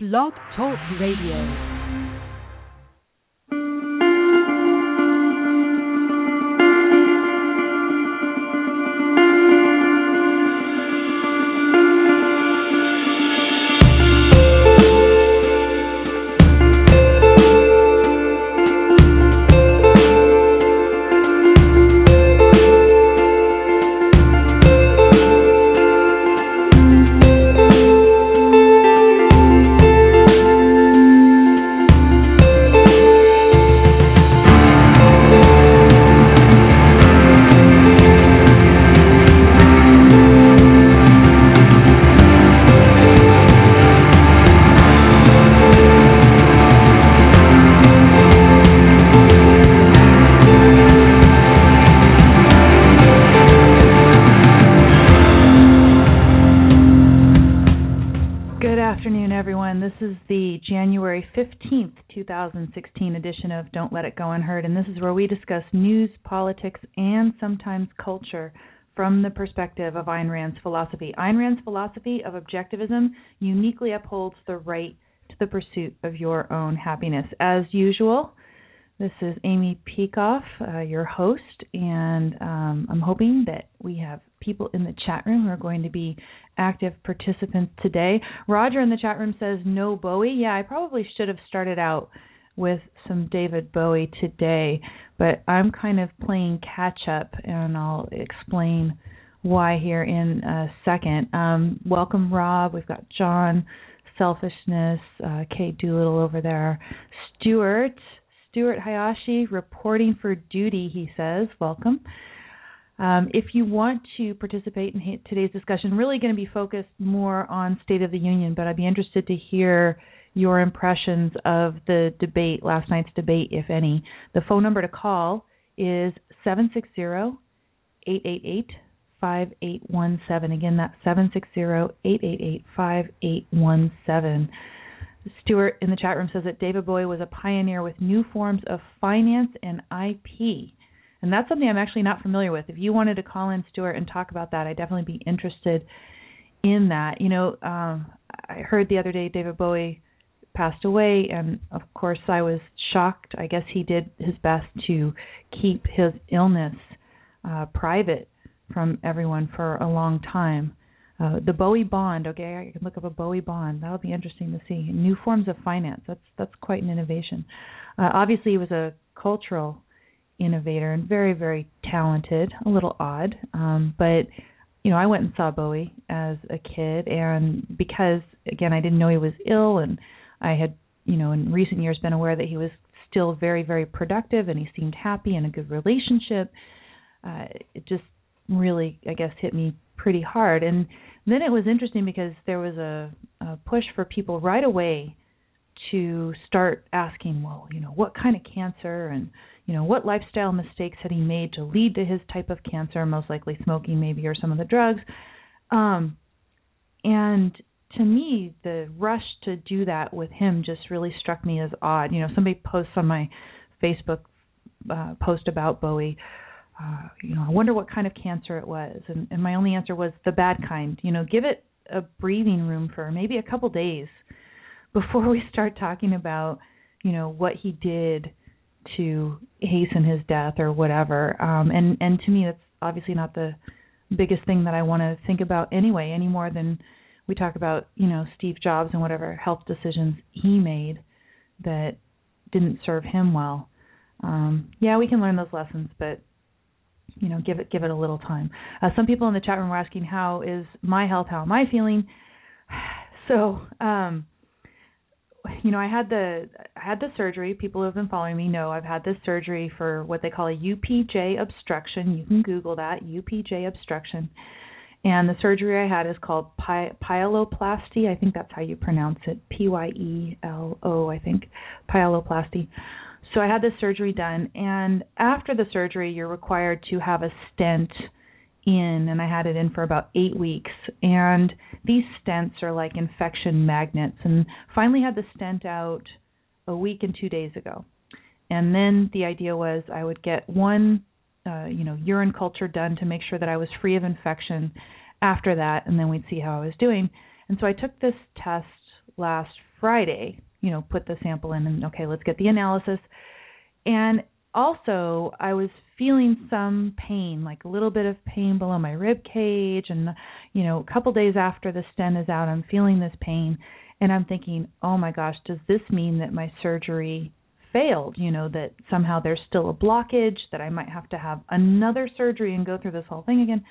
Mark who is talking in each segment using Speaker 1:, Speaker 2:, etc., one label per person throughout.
Speaker 1: Blog Talk Radio. Discuss news, politics, and sometimes culture from the perspective of Ayn Rand's philosophy. Ayn Rand's philosophy of objectivism uniquely upholds the right to the pursuit of your own happiness. As usual, this is Amy Peikoff, uh, your host, and um, I'm hoping that we have people in the chat room who are going to be active participants today. Roger in the chat room says no Bowie. Yeah, I probably should have started out with some David Bowie today, but I'm kind of playing catch up, and I'll explain why here in a second. Um, welcome, Rob. We've got John, Selfishness, uh, Kate Doolittle over there, Stuart. Stuart Hayashi reporting for duty, he says. Welcome. Um, if you want to participate in today's discussion, really going to be focused more on State of the Union, but I'd be interested to hear your impressions of the debate, last night's debate, if any. The phone number to call is 760 888 5817. Again, that's 760 888 5817. Stuart in the chat room says that David Bowie was a pioneer with new forms of finance and IP. And that's something I'm actually not familiar with. If you wanted to call in, Stuart, and talk about that, I'd definitely be interested in that. You know, um, I heard the other day David Bowie passed away, and of course I was shocked. I guess he did his best to keep his illness uh, private from everyone for a long time. Uh, the Bowie bond, okay, I can look up a Bowie bond. That'll be interesting to see. New forms of finance. That's that's quite an innovation. Uh, obviously, he was a cultural innovator and very very talented. A little odd, um, but you know, I went and saw Bowie as a kid, and because again, I didn't know he was ill, and I had you know in recent years been aware that he was still very very productive and he seemed happy in a good relationship. Uh, it just really, I guess, hit me pretty hard. And then it was interesting because there was a, a push for people right away to start asking, well, you know, what kind of cancer and you know what lifestyle mistakes had he made to lead to his type of cancer, most likely smoking, maybe, or some of the drugs. Um, and to me, the rush to do that with him just really struck me as odd. You know, somebody posts on my Facebook uh, post about Bowie uh, you know, I wonder what kind of cancer it was. And, and my only answer was the bad kind. You know, give it a breathing room for maybe a couple days before we start talking about, you know, what he did to hasten his death or whatever. Um, and and to me, that's obviously not the biggest thing that I want to think about anyway, any more than we talk about, you know, Steve Jobs and whatever health decisions he made that didn't serve him well. Um, yeah, we can learn those lessons, but you know give it give it a little time. Uh, some people in the chat room were asking how is my health, how am I feeling? So, um, you know, I had the I had the surgery. People who have been following me know I've had this surgery for what they call a UPJ obstruction. You can Google that UPJ obstruction. And the surgery I had is called py- pyeloplasty. I think that's how you pronounce it. P Y E L O. I think pyeloplasty. So I had this surgery done, and after the surgery, you're required to have a stent in, and I had it in for about eight weeks. And these stents are like infection magnets, and finally had the stent out a week and two days ago. And then the idea was I would get one, uh, you know, urine culture done to make sure that I was free of infection after that, and then we'd see how I was doing. And so I took this test last Friday, you know, put the sample in and okay, let's get the analysis. And also, I was feeling some pain, like a little bit of pain below my rib cage and you know, a couple days after the stent is out, I'm feeling this pain and I'm thinking, "Oh my gosh, does this mean that my surgery failed, you know, that somehow there's still a blockage, that I might have to have another surgery and go through this whole thing again?"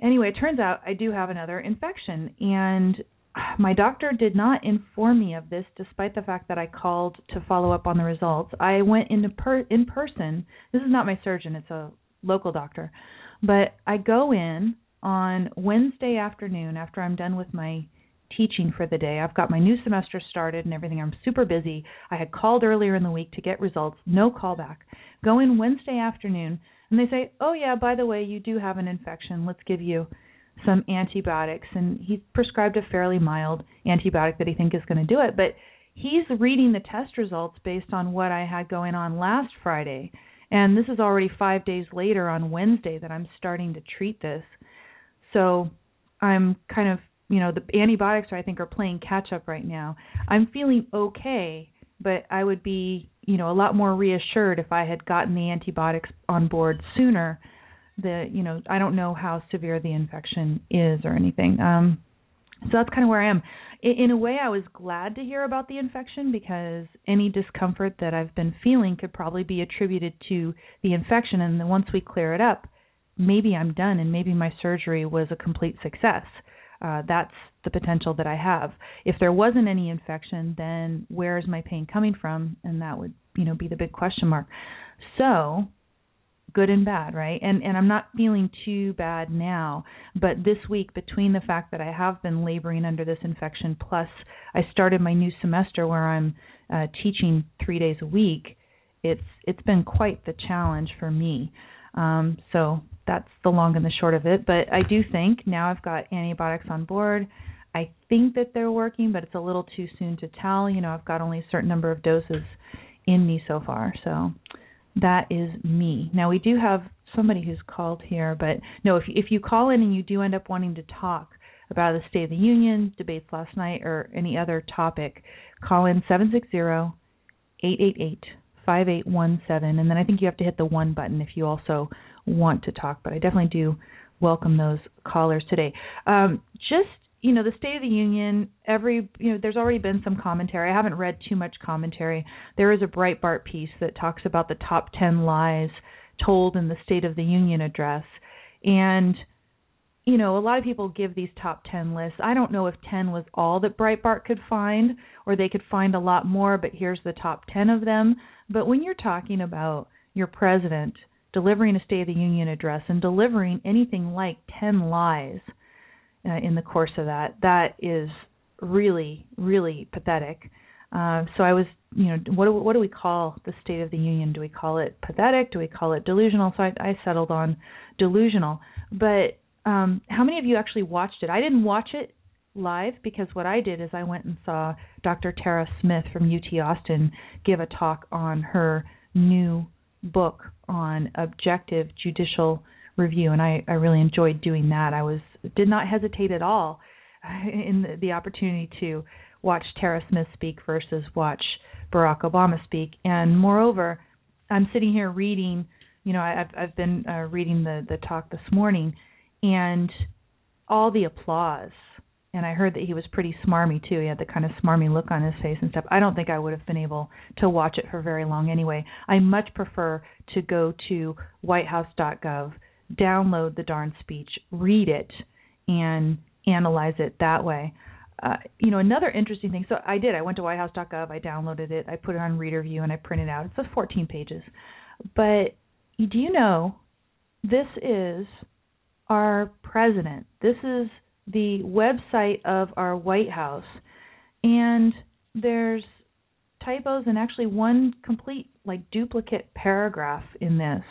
Speaker 1: Anyway, it turns out I do have another infection and my doctor did not inform me of this despite the fact that I called to follow up on the results. I went into per in person. This is not my surgeon, it's a local doctor. But I go in on Wednesday afternoon after I'm done with my teaching for the day. I've got my new semester started and everything. I'm super busy. I had called earlier in the week to get results, no callback. Go in Wednesday afternoon and they say, "Oh yeah, by the way, you do have an infection. Let's give you some antibiotics and he prescribed a fairly mild antibiotic that he thinks is going to do it but he's reading the test results based on what I had going on last Friday and this is already 5 days later on Wednesday that I'm starting to treat this so I'm kind of you know the antibiotics I think are playing catch up right now I'm feeling okay but I would be you know a lot more reassured if I had gotten the antibiotics on board sooner the you know I don't know how severe the infection is or anything. Um, so that's kind of where I am. In, in a way, I was glad to hear about the infection because any discomfort that I've been feeling could probably be attributed to the infection. And then once we clear it up, maybe I'm done and maybe my surgery was a complete success. Uh, that's the potential that I have. If there wasn't any infection, then where is my pain coming from? And that would, you know, be the big question mark. So good and bad, right? And and I'm not feeling too bad now, but this week between the fact that I have been laboring under this infection plus I started my new semester where I'm uh teaching 3 days a week, it's it's been quite the challenge for me. Um so that's the long and the short of it, but I do think now I've got antibiotics on board. I think that they're working, but it's a little too soon to tell. You know, I've got only a certain number of doses in me so far. So that is me. Now we do have somebody who's called here, but no, if if you call in and you do end up wanting to talk about the State of the Union, debates last night, or any other topic, call in seven six zero eight eight eight five eight one seven, and then I think you have to hit the one button if you also want to talk. But I definitely do welcome those callers today. Um, just you know the state of the union every you know there's already been some commentary i haven't read too much commentary there is a breitbart piece that talks about the top 10 lies told in the state of the union address and you know a lot of people give these top 10 lists i don't know if 10 was all that breitbart could find or they could find a lot more but here's the top 10 of them but when you're talking about your president delivering a state of the union address and delivering anything like 10 lies uh, in the course of that. That is really, really pathetic. Uh, so I was, you know, what do, what do we call the State of the Union? Do we call it pathetic? Do we call it delusional? So I, I settled on delusional. But um, how many of you actually watched it? I didn't watch it live because what I did is I went and saw Dr. Tara Smith from UT Austin give a talk on her new book on objective judicial review, and I, I really enjoyed doing that. I was did not hesitate at all in the, the opportunity to watch Tara Smith speak versus watch Barack Obama speak, and moreover, I'm sitting here reading. You know, I've I've been uh, reading the the talk this morning, and all the applause. And I heard that he was pretty smarmy too. He had the kind of smarmy look on his face and stuff. I don't think I would have been able to watch it for very long anyway. I much prefer to go to whitehouse.gov download the darn speech, read it, and analyze it that way. Uh, you know, another interesting thing. So I did. I went to WhiteHouse.gov. I downloaded it. I put it on Reader View, and I printed it out. It's a 14 pages. But do you know this is our president? This is the website of our White House, and there's typos and actually one complete like duplicate paragraph in this.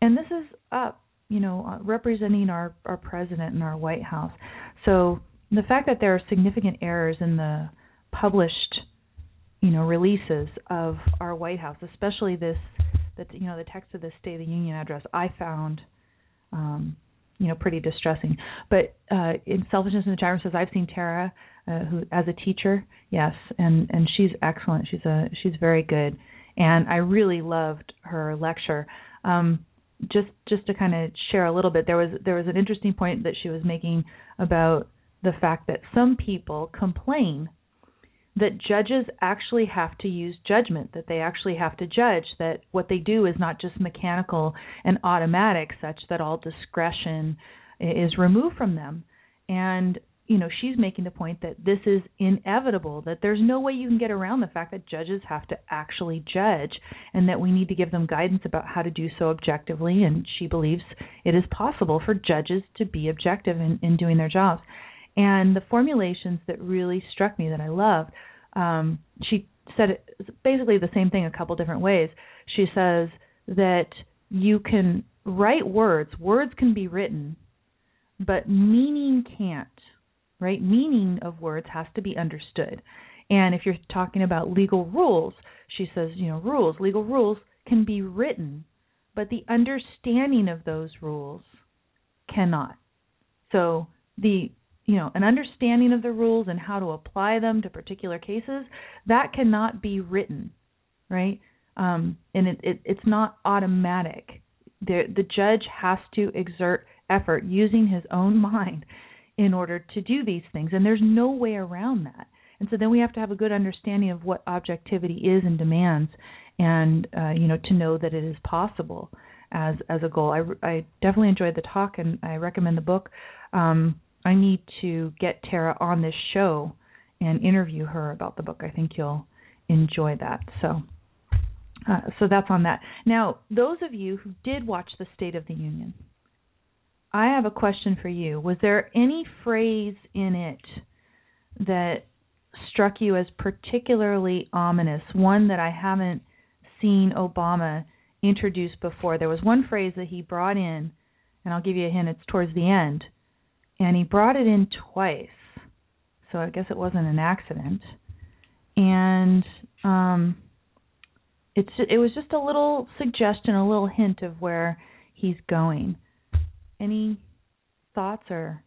Speaker 1: And this is up you know, uh, representing our our president in our White House. So the fact that there are significant errors in the published, you know, releases of our White House, especially this, that you know, the text of the State of the Union address, I found, um, you know, pretty distressing. But uh, in selfishness in the chat says I've seen Tara uh, who as a teacher, yes, and and she's excellent. She's a she's very good, and I really loved her lecture. Um, just just to kind of share a little bit, there was there was an interesting point that she was making about the fact that some people complain that judges actually have to use judgment, that they actually have to judge, that what they do is not just mechanical and automatic, such that all discretion is removed from them. And, you know, she's making the point that this is inevitable, that there's no way you can get around the fact that judges have to actually judge, and that we need to give them guidance about how to do so objectively. And she believes it is possible for judges to be objective in, in doing their jobs. And the formulations that really struck me that I loved, um, she said it, basically the same thing a couple different ways. She says that you can write words, words can be written, but meaning can't, right? Meaning of words has to be understood. And if you're talking about legal rules, she says, you know, rules, legal rules can be written, but the understanding of those rules cannot. So the you know an understanding of the rules and how to apply them to particular cases that cannot be written right? Um, and it, it, it's not automatic. The the judge has to exert effort using his own mind in order to do these things and there's no way around that. And so then we have to have a good understanding of what objectivity is and demands and uh, you know to know that it is possible as as a goal. I i definitely enjoyed the talk and i recommend the book. Um, I need to get Tara on this show and interview her about the book. I think you'll enjoy that. So, uh, so that's on that. Now, those of you who did watch the State of the Union, I have a question for you. Was there any phrase in it that struck you as particularly ominous? One that I haven't seen Obama introduce before. There was one phrase that he brought in, and I'll give you a hint. It's towards the end and he brought it in twice. So I guess it wasn't an accident. And um it's it was just a little suggestion, a little hint of where he's going. Any thoughts or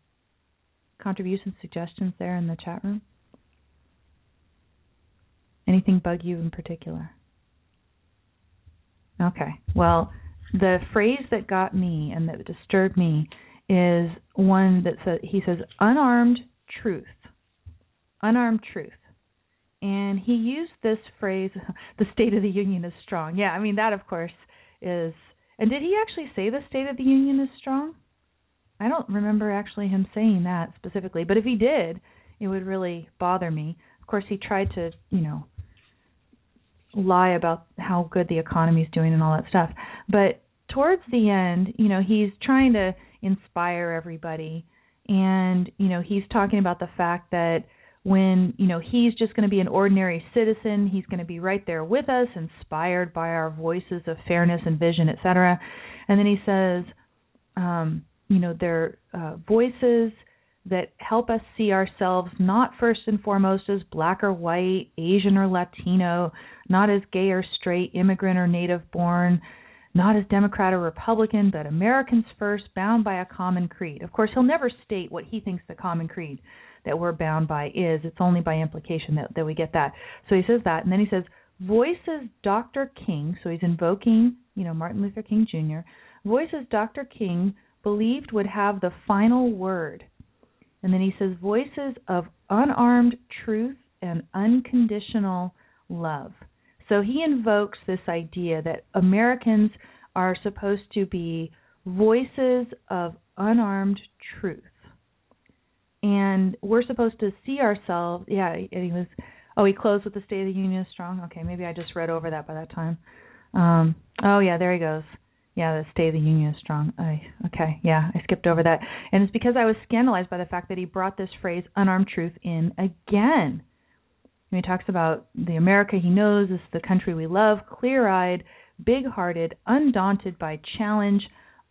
Speaker 1: contributions, suggestions there in the chat room? Anything bug you in particular? Okay. Well, the phrase that got me and that disturbed me is one that says he says unarmed truth, unarmed truth, and he used this phrase, "The State of the Union is strong." Yeah, I mean that of course is. And did he actually say the State of the Union is strong? I don't remember actually him saying that specifically, but if he did, it would really bother me. Of course, he tried to, you know, lie about how good the economy is doing and all that stuff. But towards the end, you know, he's trying to inspire everybody. And, you know, he's talking about the fact that when, you know, he's just going to be an ordinary citizen, he's going to be right there with us, inspired by our voices of fairness and vision, etc. And then he says, um, you know, they're uh, voices that help us see ourselves not first and foremost as black or white, Asian or Latino, not as gay or straight, immigrant or native born, not as Democrat or Republican, but Americans first, bound by a common creed. Of course, he'll never state what he thinks the common creed that we're bound by is. It's only by implication that, that we get that. So he says that, and then he says, voices Dr. King, so he's invoking, you know, Martin Luther King Jr., voices Dr. King believed would have the final word. And then he says, voices of unarmed truth and unconditional love. So he invokes this idea that Americans are supposed to be voices of unarmed truth. And we're supposed to see ourselves. Yeah, and he was. Oh, he closed with the State of the Union is strong. Okay, maybe I just read over that by that time. Um, oh yeah, there he goes. Yeah, the State of the Union is strong. I, okay, yeah, I skipped over that, and it's because I was scandalized by the fact that he brought this phrase "unarmed truth" in again. He talks about the America he knows is the country we love, clear eyed, big hearted, undaunted by challenge,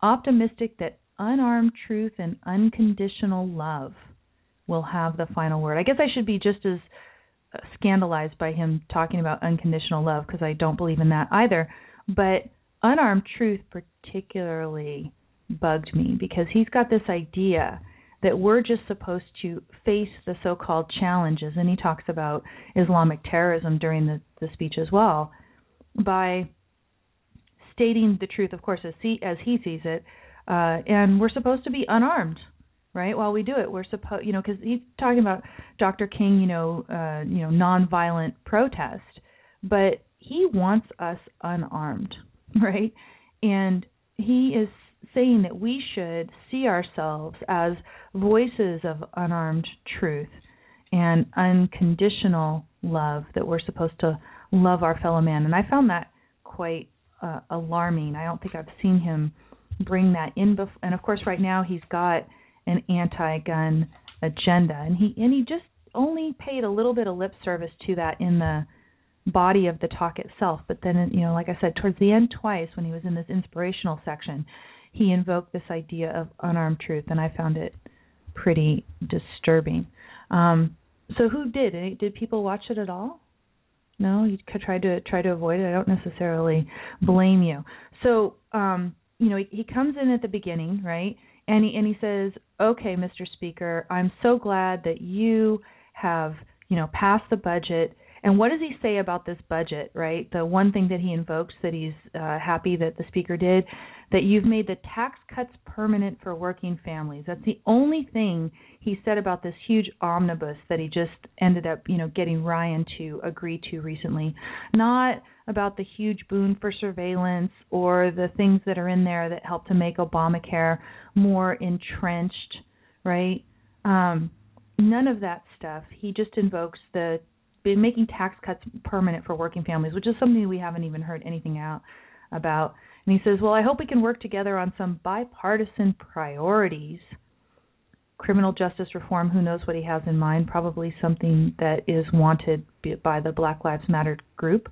Speaker 1: optimistic that unarmed truth and unconditional love will have the final word. I guess I should be just as scandalized by him talking about unconditional love because I don't believe in that either. But unarmed truth particularly bugged me because he's got this idea that we're just supposed to face the so-called challenges and he talks about Islamic terrorism during the, the speech as well by stating the truth of course as he as he sees it uh and we're supposed to be unarmed right while we do it we're supposed you know cuz he's talking about Dr. King you know uh you know nonviolent protest but he wants us unarmed right and he is saying that we should see ourselves as voices of unarmed truth and unconditional love that we're supposed to love our fellow man. And i found that quite uh, alarming. I don't think i've seen him bring that in before and of course right now he's got an anti-gun agenda. And he and he just only paid a little bit of lip service to that in the body of the talk itself. But then you know like i said towards the end twice when he was in this inspirational section he invoked this idea of unarmed truth, and I found it pretty disturbing. Um, so who did? Did people watch it at all? No, you could try to try to avoid it. I don't necessarily blame you. So, um, you know, he, he comes in at the beginning, right? And he and he says, "Okay, Mr. Speaker, I'm so glad that you have, you know, passed the budget and what does he say about this budget, right? The one thing that he invokes that he's uh, happy that the speaker did, that you've made the tax cuts permanent for working families. That's the only thing he said about this huge omnibus that he just ended up, you know, getting Ryan to agree to recently. Not about the huge boon for surveillance or the things that are in there that help to make Obamacare more entrenched, right? Um, none of that stuff. He just invokes the been making tax cuts permanent for working families, which is something we haven't even heard anything out about. And he says, "Well, I hope we can work together on some bipartisan priorities." Criminal justice reform, who knows what he has in mind, probably something that is wanted by the Black Lives Matter group.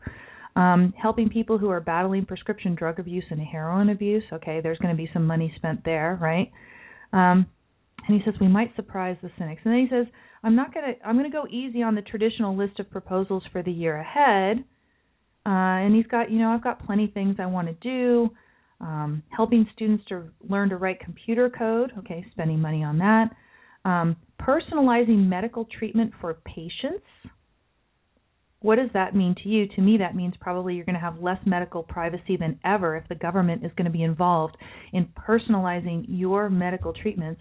Speaker 1: Um, helping people who are battling prescription drug abuse and heroin abuse. Okay, there's going to be some money spent there, right? Um, and he says we might surprise the cynics. And then he says, I'm not gonna I'm gonna go easy on the traditional list of proposals for the year ahead. Uh, and he's got you know I've got plenty of things I want to do. Um, helping students to learn to write computer code. Okay, spending money on that. Um, personalizing medical treatment for patients. What does that mean to you? To me, that means probably you're going to have less medical privacy than ever if the government is going to be involved in personalizing your medical treatments.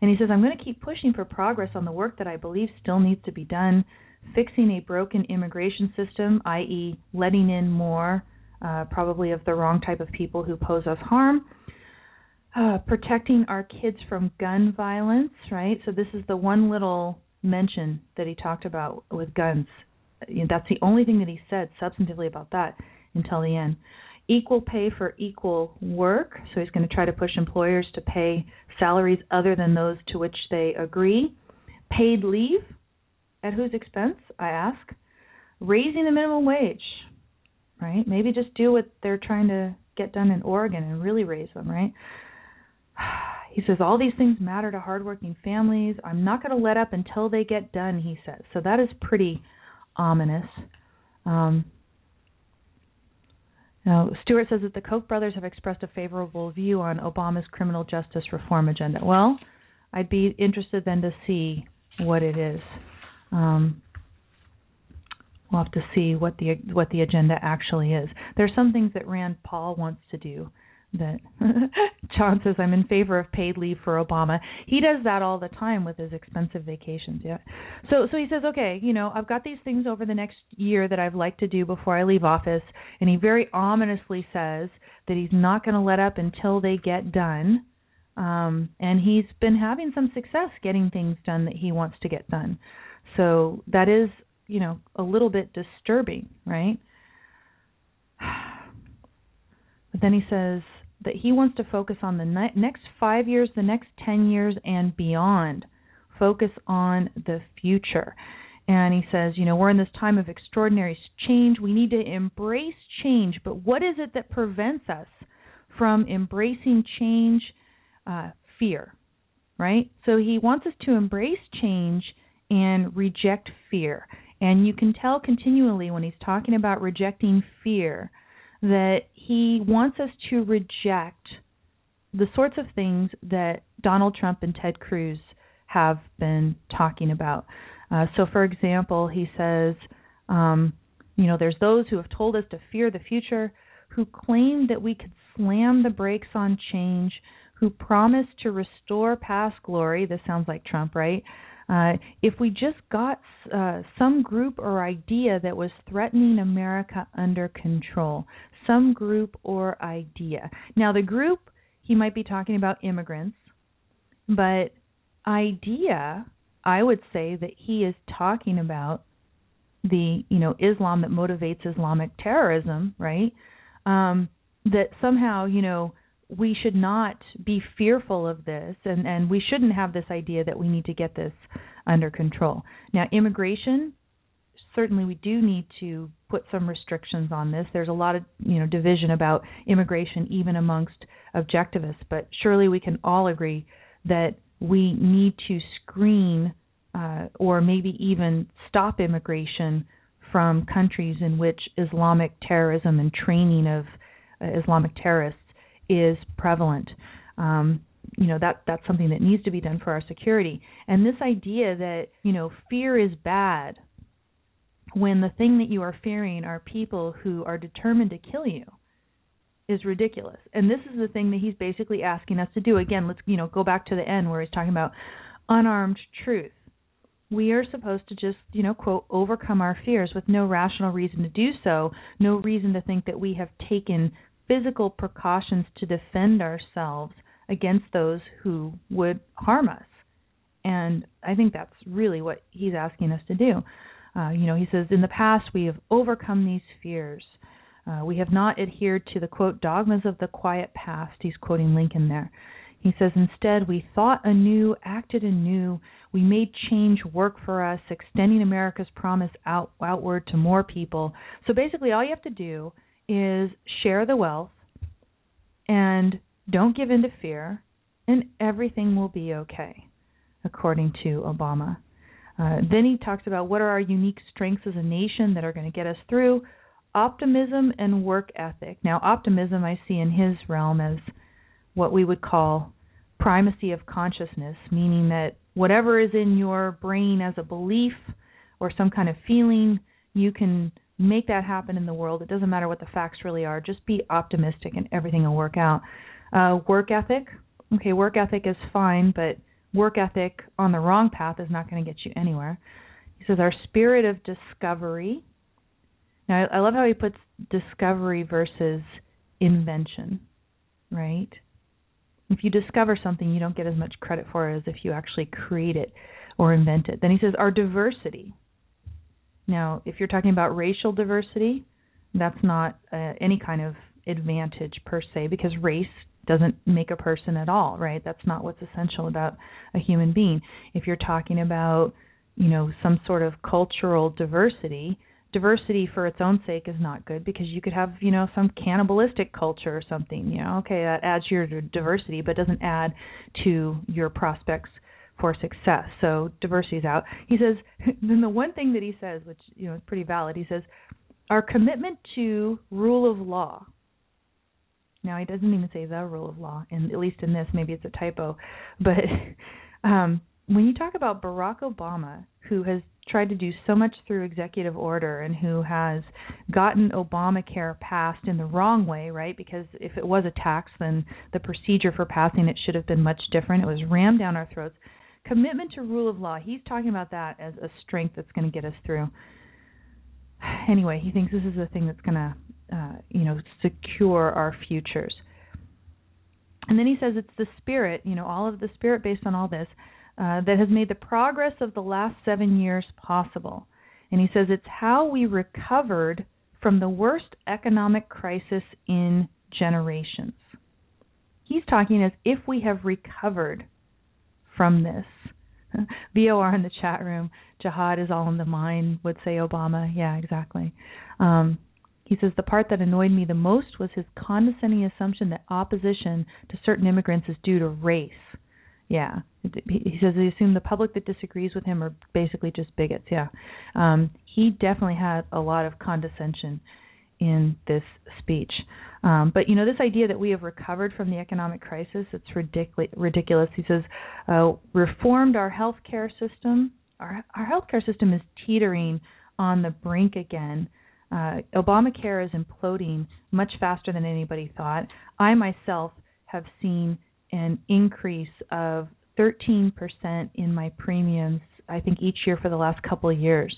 Speaker 1: And he says, I'm going to keep pushing for progress on the work that I believe still needs to be done, fixing a broken immigration system, i.e., letting in more, uh, probably of the wrong type of people who pose us harm. Uh, protecting our kids from gun violence, right? So this is the one little mention that he talked about with guns. You know, that's the only thing that he said substantively about that until the end equal pay for equal work. So he's going to try to push employers to pay salaries other than those to which they agree. Paid leave, at whose expense, I ask. Raising the minimum wage, right? Maybe just do what they're trying to get done in Oregon and really raise them, right? He says all these things matter to hardworking families. I'm not going to let up until they get done, he says. So that is pretty ominous. Um, now, Stuart says that the Koch brothers have expressed a favorable view on Obama's criminal justice reform agenda. Well, I'd be interested then to see what it is. Um, we'll have to see what the what the agenda actually is. There are some things that Rand Paul wants to do that John says I'm in favor of paid leave for Obama. He does that all the time with his expensive vacations. Yeah. So so he says, okay, you know, I've got these things over the next year that I'd like to do before I leave office, and he very ominously says that he's not going to let up until they get done. Um, and he's been having some success getting things done that he wants to get done. So that is, you know, a little bit disturbing, right? But then he says, that he wants to focus on the ne- next five years, the next 10 years, and beyond. Focus on the future. And he says, you know, we're in this time of extraordinary change. We need to embrace change. But what is it that prevents us from embracing change? Uh, fear, right? So he wants us to embrace change and reject fear. And you can tell continually when he's talking about rejecting fear that he wants us to reject the sorts of things that Donald Trump and Ted Cruz have been talking about. Uh, so, for example, he says, um, you know, there's those who have told us to fear the future, who claim that we could slam the brakes on change, who promise to restore past glory. This sounds like Trump, right? Uh, if we just got uh, some group or idea that was threatening America under control, some group or idea. Now, the group, he might be talking about immigrants, but idea, I would say that he is talking about the, you know, Islam that motivates Islamic terrorism, right? Um, that somehow, you know, we should not be fearful of this and and we shouldn't have this idea that we need to get this under control. Now immigration certainly we do need to put some restrictions on this. There's a lot of, you know, division about immigration even amongst objectivists, but surely we can all agree that we need to screen uh, or maybe even stop immigration from countries in which Islamic terrorism and training of uh, Islamic terrorists is prevalent. Um, you know that that's something that needs to be done for our security. And this idea that you know fear is bad when the thing that you are fearing are people who are determined to kill you is ridiculous. And this is the thing that he's basically asking us to do. Again, let's you know go back to the end where he's talking about unarmed truth. We are supposed to just, you know, quote, overcome our fears with no rational reason to do so, no reason to think that we have taken physical precautions to defend ourselves against those who would harm us. And I think that's really what he's asking us to do. Uh, you know, he says, in the past we have overcome these fears. Uh, we have not adhered to the quote dogmas of the quiet past. He's quoting Lincoln there. He says, instead, we thought anew, acted anew. We made change work for us, extending America's promise out, outward to more people. So basically, all you have to do is share the wealth and don't give in to fear, and everything will be okay, according to Obama. Uh, then he talks about what are our unique strengths as a nation that are going to get us through optimism and work ethic. Now, optimism I see in his realm as what we would call primacy of consciousness, meaning that whatever is in your brain as a belief or some kind of feeling, you can make that happen in the world. It doesn't matter what the facts really are. Just be optimistic and everything will work out. Uh, work ethic. Okay, work ethic is fine, but work ethic on the wrong path is not going to get you anywhere. He says our spirit of discovery. Now, I love how he puts discovery versus invention, right? If you discover something, you don't get as much credit for it as if you actually create it or invent it. Then he says our diversity. Now, if you're talking about racial diversity, that's not uh, any kind of advantage per se because race doesn't make a person at all, right? That's not what's essential about a human being. If you're talking about, you know, some sort of cultural diversity, diversity for its own sake is not good because you could have, you know, some cannibalistic culture or something, you know, okay, that adds to your diversity but doesn't add to your prospects for success. So diversity is out. He says then the one thing that he says, which you know is pretty valid, he says our commitment to rule of law. Now he doesn't even say the rule of law, and at least in this, maybe it's a typo, but um, when you talk about Barack Obama, who has tried to do so much through executive order and who has gotten Obamacare passed in the wrong way, right? Because if it was a tax, then the procedure for passing it should have been much different. It was rammed down our throats commitment to rule of law. He's talking about that as a strength that's going to get us through. Anyway, he thinks this is the thing that's going to, uh, you know, secure our futures. And then he says it's the spirit, you know, all of the spirit based on all this, uh, that has made the progress of the last seven years possible. And he says it's how we recovered from the worst economic crisis in generations. He's talking as if we have recovered from this. VOR in the chat room. Jihad is all in the mind, would say Obama. Yeah, exactly. Um, he says the part that annoyed me the most was his condescending assumption that opposition to certain immigrants is due to race. Yeah, he says he assumed the public that disagrees with him are basically just bigots. Yeah, um, he definitely had a lot of condescension in this speech. Um, but you know, this idea that we have recovered from the economic crisis, it's ridiculous. ridiculous. He says, uh, reformed our healthcare system. Our, our healthcare system is teetering on the brink again. Uh, Obamacare is imploding much faster than anybody thought. I myself have seen an increase of 13% in my premiums, I think, each year for the last couple of years.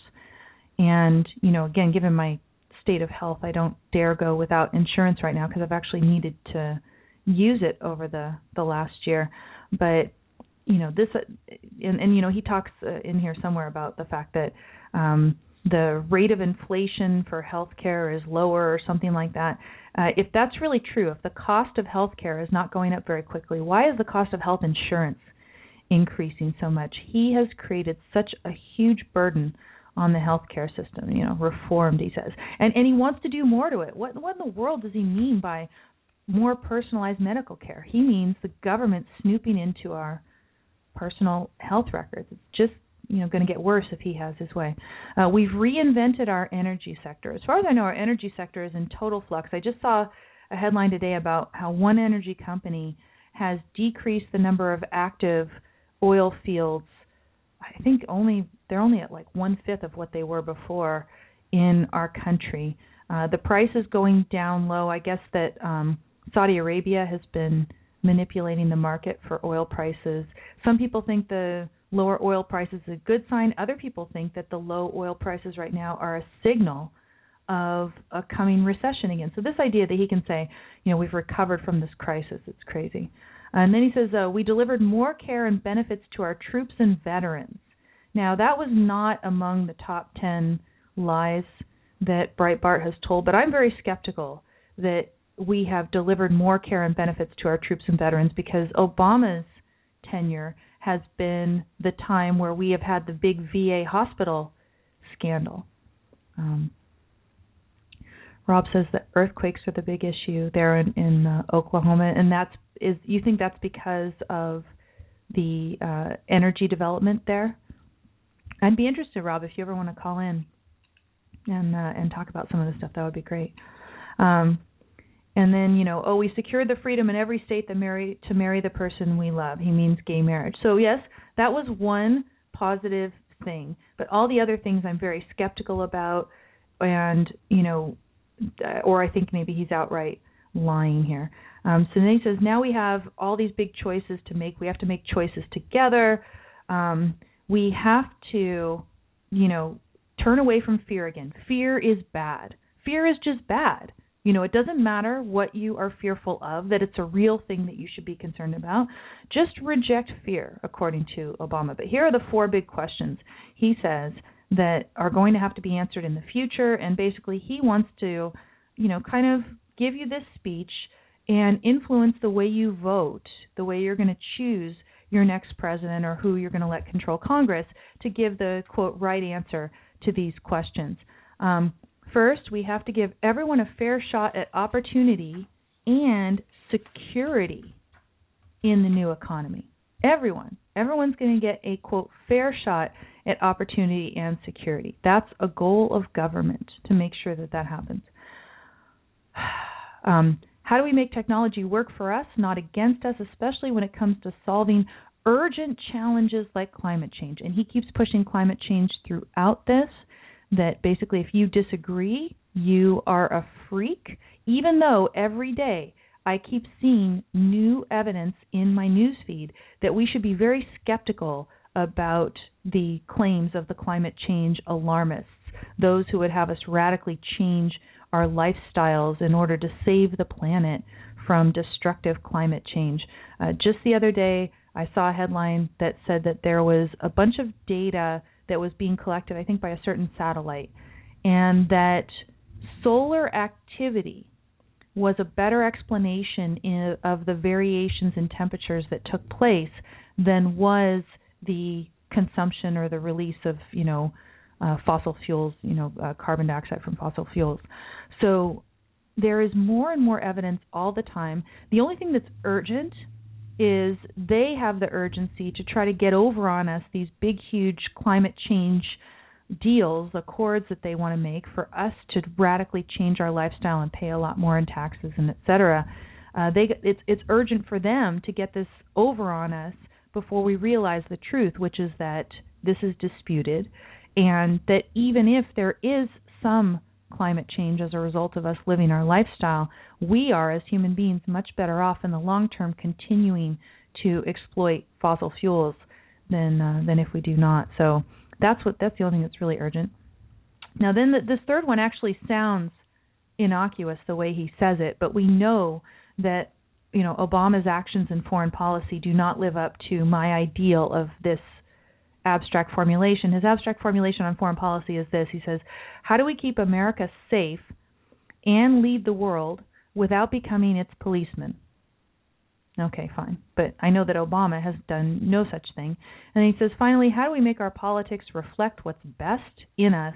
Speaker 1: And, you know, again, given my state of health, I don't dare go without insurance right now because I've actually needed to use it over the the last year. But you know this, and, and you know he talks uh, in here somewhere about the fact that um, the rate of inflation for healthcare is lower or something like that. Uh, if that's really true, if the cost of healthcare is not going up very quickly, why is the cost of health insurance increasing so much? He has created such a huge burden on the healthcare system. You know, reformed, he says, and and he wants to do more to it. What what in the world does he mean by more personalized medical care? He means the government snooping into our personal health records. It's just you know going to get worse if he has his way. Uh, we've reinvented our energy sector. As far as I know, our energy sector is in total flux. I just saw a headline today about how one energy company has decreased the number of active oil fields I think only they're only at like one fifth of what they were before in our country. Uh, the price is going down low. I guess that um, Saudi Arabia has been manipulating the market for oil prices. Some people think the lower oil prices is a good sign. Other people think that the low oil prices right now are a signal of a coming recession again. So this idea that he can say, you know, we've recovered from this crisis, it's crazy. And then he says, uh, we delivered more care and benefits to our troops and veterans. Now, that was not among the top 10 lies that Breitbart has told, but I'm very skeptical that we have delivered more care and benefits to our troops and veterans because Obama's tenure has been the time where we have had the big VA hospital scandal. Um, Rob says that earthquakes are the big issue there in, in uh, Oklahoma, and that's is you think that's because of the uh, energy development there? I'd be interested, Rob, if you ever want to call in and uh, and talk about some of the stuff. That would be great. Um, and then you know, oh, we secured the freedom in every state that marry to marry the person we love. He means gay marriage. So yes, that was one positive thing. But all the other things I'm very skeptical about, and you know, or I think maybe he's outright lying here. Um, so then he says, now we have all these big choices to make. We have to make choices together. Um, we have to, you know, turn away from fear again. Fear is bad. Fear is just bad. You know, it doesn't matter what you are fearful of, that it's a real thing that you should be concerned about. Just reject fear, according to Obama. But here are the four big questions he says that are going to have to be answered in the future. And basically, he wants to, you know, kind of give you this speech and influence the way you vote, the way you're going to choose your next president or who you're going to let control Congress to give the quote right answer to these questions. Um, first, we have to give everyone a fair shot at opportunity and security in the new economy. Everyone, everyone's going to get a quote fair shot at opportunity and security. That's a goal of government to make sure that that happens. Um, how do we make technology work for us, not against us, especially when it comes to solving urgent challenges like climate change? And he keeps pushing climate change throughout this that basically if you disagree, you are a freak, even though every day I keep seeing new evidence in my newsfeed that we should be very skeptical about the claims of the climate change alarmists, those who would have us radically change our lifestyles in order to save the planet from destructive climate change. Uh, just the other day, I saw a headline that said that there was a bunch of data that was being collected, I think, by a certain satellite, and that solar activity was a better explanation in, of the variations in temperatures that took place than was the consumption or the release of, you know, uh, fossil fuels, you know, uh, carbon dioxide from fossil fuels. So there is more and more evidence all the time. The only thing that's urgent is they have the urgency to try to get over on us these big, huge climate change deals, accords that they want to make for us to radically change our lifestyle and pay a lot more in taxes and et cetera. Uh, they it's it's urgent for them to get this over on us before we realize the truth, which is that this is disputed, and that even if there is some climate change as a result of us living our lifestyle, we are as human beings much better off in the long term continuing to exploit fossil fuels than uh, than if we do not. So that's what that's the only thing that's really urgent. Now then the, this third one actually sounds innocuous the way he says it, but we know that you know Obama's actions in foreign policy do not live up to my ideal of this abstract formulation. His abstract formulation on foreign policy is this. He says, "How do we keep America safe and lead the world without becoming its policeman?" Okay, fine. But I know that Obama has done no such thing. And he says, finally, how do we make our politics reflect what's best in us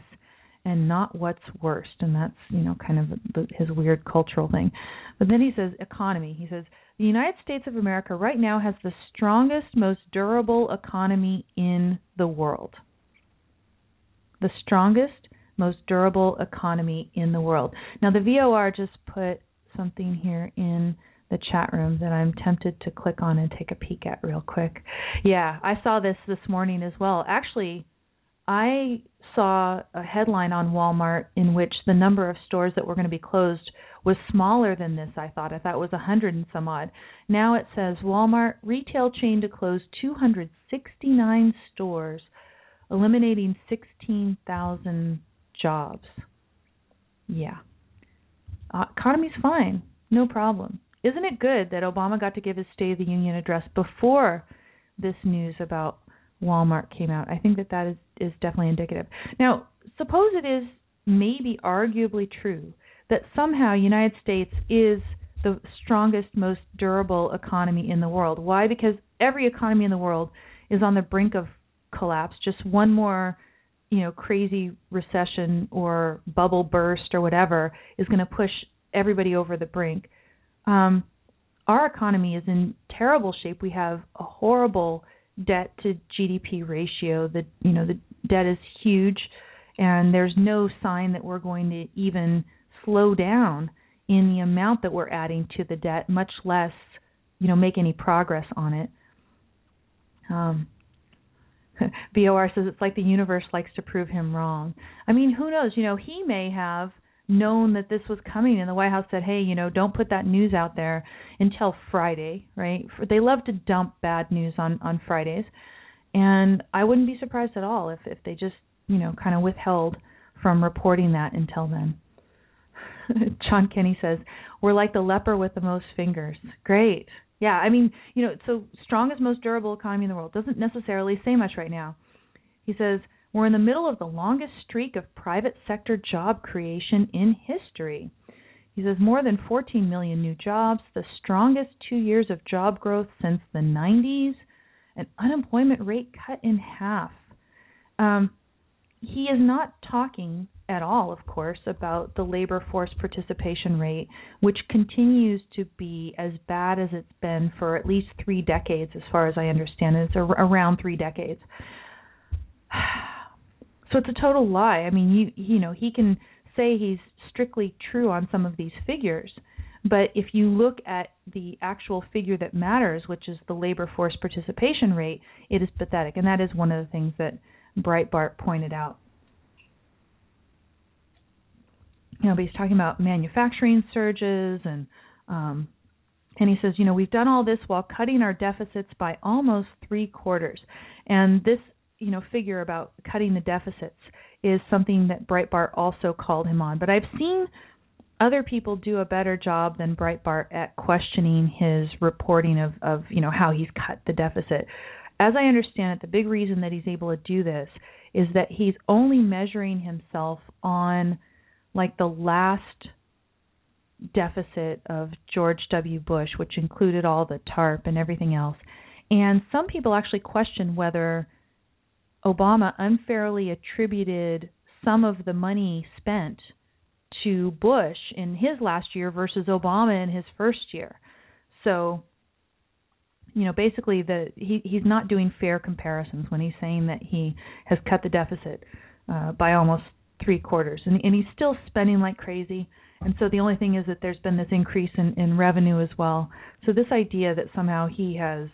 Speaker 1: and not what's worst? And that's, you know, kind of his weird cultural thing. But then he says, economy. He says, the United States of America right now has the strongest, most durable economy in the world. The strongest, most durable economy in the world. Now, the VOR just put something here in the chat room that I'm tempted to click on and take a peek at real quick. Yeah, I saw this this morning as well. Actually, I saw a headline on Walmart in which the number of stores that were going to be closed was smaller than this. I thought I thought it was a hundred and some odd. Now it says Walmart retail chain to close 269 stores, eliminating 16,000 jobs. Yeah, uh, economy's fine, no problem. Isn't it good that Obama got to give his State of the Union address before this news about Walmart came out? I think that that is is definitely indicative. Now, suppose it is maybe arguably true that somehow United States is the strongest, most durable economy in the world. Why? Because every economy in the world is on the brink of collapse. Just one more, you know, crazy recession or bubble burst or whatever is going to push everybody over the brink um, our economy is in terrible shape. We have a horrible debt to GDP ratio. The you know the debt is huge, and there's no sign that we're going to even slow down in the amount that we're adding to the debt, much less you know make any progress on it. Um, BOR says it's like the universe likes to prove him wrong. I mean, who knows? You know, he may have known that this was coming and the White House said, "Hey, you know, don't put that news out there until Friday, right?" They love to dump bad news on on Fridays. And I wouldn't be surprised at all if if they just, you know, kind of withheld from reporting that until then. John Kenny says, "We're like the leper with the most fingers." Great. Yeah, I mean, you know, so strongest most durable economy in the world doesn't necessarily say much right now. He says, we're in the middle of the longest streak of private sector job creation in history. He says more than 14 million new jobs, the strongest two years of job growth since the 90s, an unemployment rate cut in half. Um, he is not talking at all, of course, about the labor force participation rate, which continues to be as bad as it's been for at least three decades, as far as I understand it. It's around three decades. So it's a total lie. I mean, you you know, he can say he's strictly true on some of these figures, but if you look at the actual figure that matters, which is the labor force participation rate, it is pathetic, and that is one of the things that Breitbart pointed out. You know, but he's talking about manufacturing surges and um, and he says, you know, we've done all this while cutting our deficits by almost three quarters. And this you know figure about cutting the deficits is something that Breitbart also called him on. But I've seen other people do a better job than Breitbart at questioning his reporting of of you know how he's cut the deficit. As I understand it, the big reason that he's able to do this is that he's only measuring himself on like the last deficit of George W. Bush, which included all the TARP and everything else. And some people actually question whether Obama unfairly attributed some of the money spent to Bush in his last year versus Obama in his first year. So, you know, basically the he he's not doing fair comparisons when he's saying that he has cut the deficit. uh, by almost three quarters, and, and he's still spending like crazy. And so the only thing is that there's been this increase in, in revenue as well. So this idea that somehow he has,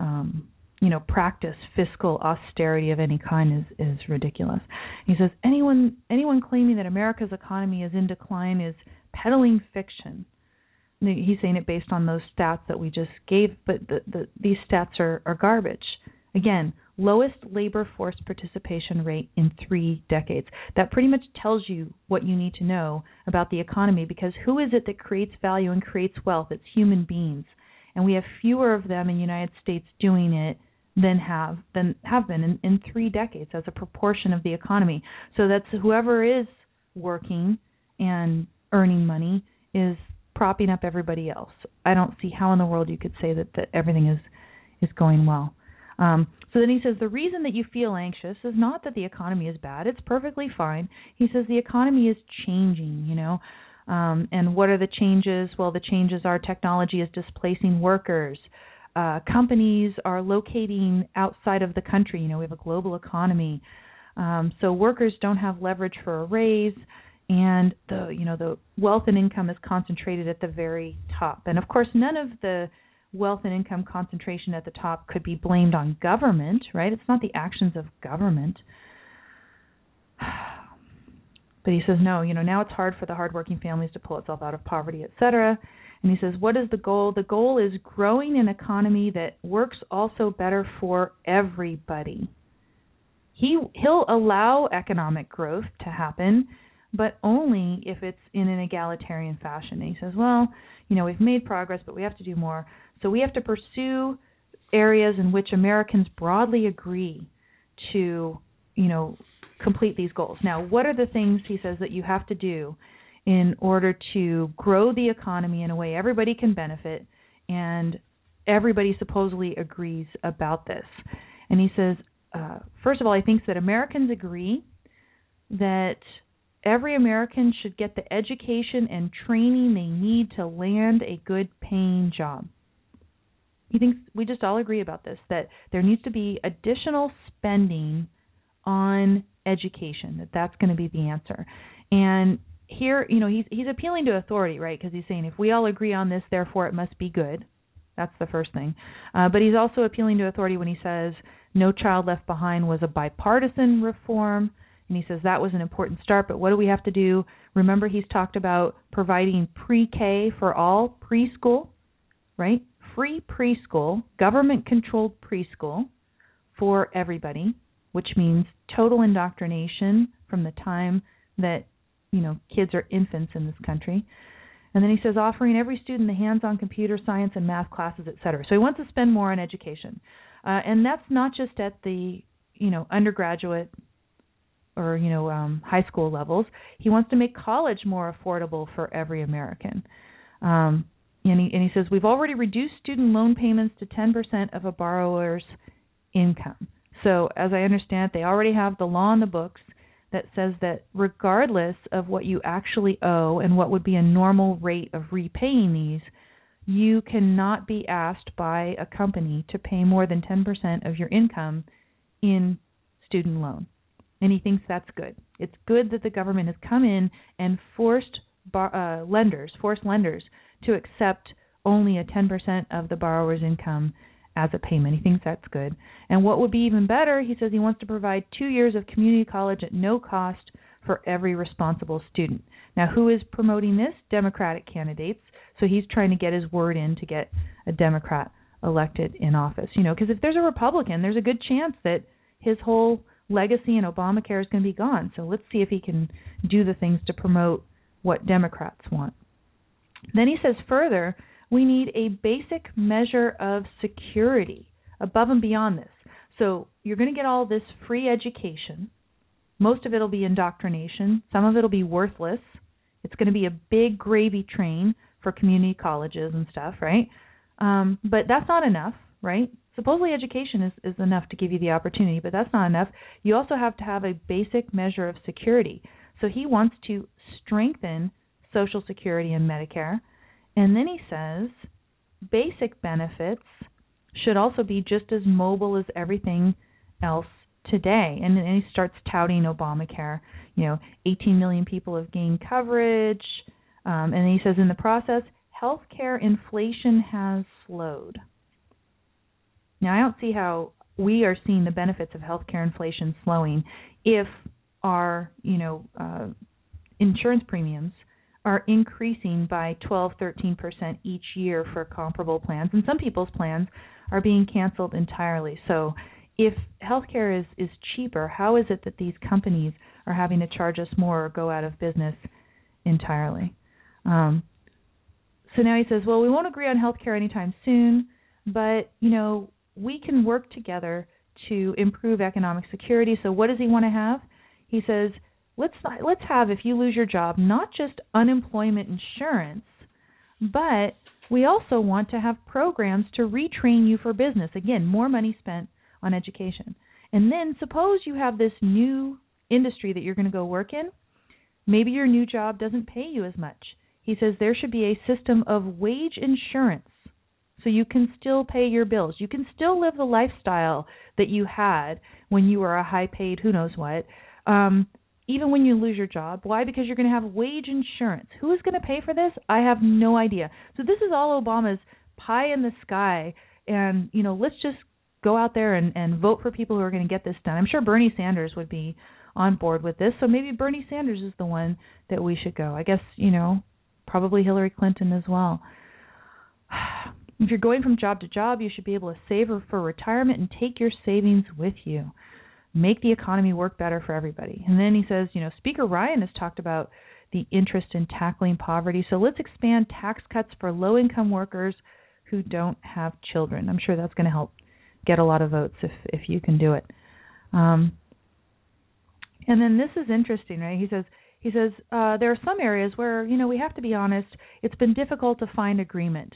Speaker 1: um, you know, practice fiscal austerity of any kind is is ridiculous. He says anyone anyone claiming that America's economy is in decline is peddling fiction. He's saying it based on those stats that we just gave, but the, the, these stats are, are garbage. Again, lowest labor force participation rate in three decades. That pretty much tells you what you need to know about the economy because who is it that creates value and creates wealth? It's human beings. And we have fewer of them in the United States doing it than have than have been in, in three decades as a proportion of the economy. So that's whoever is working and earning money is propping up everybody else. I don't see how in the world you could say that, that everything is is going well. Um, so then he says the reason that you feel anxious is not that the economy is bad; it's perfectly fine. He says the economy is changing, you know. Um, and what are the changes? Well, the changes are technology is displacing workers. Uh, companies are locating outside of the country. You know, we have a global economy, um, so workers don't have leverage for a raise, and the you know the wealth and income is concentrated at the very top. And of course, none of the wealth and income concentration at the top could be blamed on government, right? It's not the actions of government. But he says no, you know, now it's hard for the hardworking families to pull itself out of poverty, etc. And he says, what is the goal? The goal is growing an economy that works also better for everybody. He he'll allow economic growth to happen, but only if it's in an egalitarian fashion. And he says, well, you know, we've made progress, but we have to do more. So we have to pursue areas in which Americans broadly agree to, you know, complete these goals. Now, what are the things he says that you have to do in order to grow the economy in a way everybody can benefit and everybody supposedly agrees about this? And he says, uh, first of all, he thinks that Americans agree that every American should get the education and training they need to land a good paying job he thinks we just all agree about this that there needs to be additional spending on education that that's going to be the answer and here you know he's he's appealing to authority right? Because he's saying if we all agree on this therefore it must be good. That's the first thing. Uh, but he's also appealing to authority when he says no child left behind was a bipartisan reform. And he says that was an important start but what do we have to do? Remember he's talked about providing pre-k for all preschool right? Free preschool, government controlled preschool for everybody, which means total indoctrination from the time that, you know, kids are infants in this country. And then he says offering every student the hands-on computer science and math classes, et cetera. So he wants to spend more on education. Uh, and that's not just at the, you know, undergraduate or, you know, um, high school levels. He wants to make college more affordable for every American. Um, and he, and he says we've already reduced student loan payments to 10% of a borrower's income. So as I understand it, they already have the law in the books that says that regardless of what you actually owe and what would be a normal rate of repaying these, you cannot be asked by a company to pay more than 10% of your income in student loan. And he thinks that's good. It's good that the government has come in and forced bar, uh, lenders, forced lenders to accept only a 10% of the borrower's income as a payment. He thinks that's good. And what would be even better, he says he wants to provide two years of community college at no cost for every responsible student. Now, who is promoting this? Democratic candidates. So he's trying to get his word in to get a Democrat elected in office. You know, because if there's a Republican, there's a good chance that his whole legacy in Obamacare is going to be gone. So let's see if he can do the things to promote what Democrats want. Then he says further, we need a basic measure of security above and beyond this. So you're going to get all this free education. Most of it will be indoctrination. Some of it will be worthless. It's going to be a big gravy train for community colleges and stuff, right? Um, but that's not enough, right? Supposedly education is, is enough to give you the opportunity, but that's not enough. You also have to have a basic measure of security. So he wants to strengthen Social Security and Medicare. And then he says basic benefits should also be just as mobile as everything else today. And then he starts touting Obamacare. You know, 18 million people have gained coverage. Um, and he says in the process, healthcare inflation has slowed. Now, I don't see how we are seeing the benefits of healthcare inflation slowing if our, you know, uh, insurance premiums are increasing by 12, 13% each year for comparable plans, and some people's plans are being canceled entirely. So, if healthcare is is cheaper, how is it that these companies are having to charge us more or go out of business entirely? Um, so now he says, well, we won't agree on healthcare anytime soon, but you know we can work together to improve economic security. So what does he want to have? He says, let's let's have if you lose your job, not just unemployment insurance, but we also want to have programs to retrain you for business. Again, more money spent on education. And then suppose you have this new industry that you're going to go work in. Maybe your new job doesn't pay you as much. He says there should be a system of wage insurance so you can still pay your bills. You can still live the lifestyle that you had when you were a high paid who knows what. Um, even when you lose your job. Why? Because you're going to have wage insurance. Who is going to pay for this? I have no idea. So this is all Obama's pie in the sky and you know, let's just go out there and and vote for people who are going to get this done. I'm sure Bernie Sanders would be on board with this. So maybe Bernie Sanders is the one that we should go. I guess, you know, probably Hillary Clinton as well. If you're going from job to job, you should be able to save for retirement and take your savings with you. Make the economy work better for everybody. And then he says, you know, Speaker Ryan has talked about the interest in tackling poverty. So let's expand tax cuts for low income workers who don't have children. I'm sure that's going to help get a lot of votes if if you can do it. Um, and then this is interesting, right? He says he says uh, there are some areas where you know we have to be honest. It's been difficult to find agreement.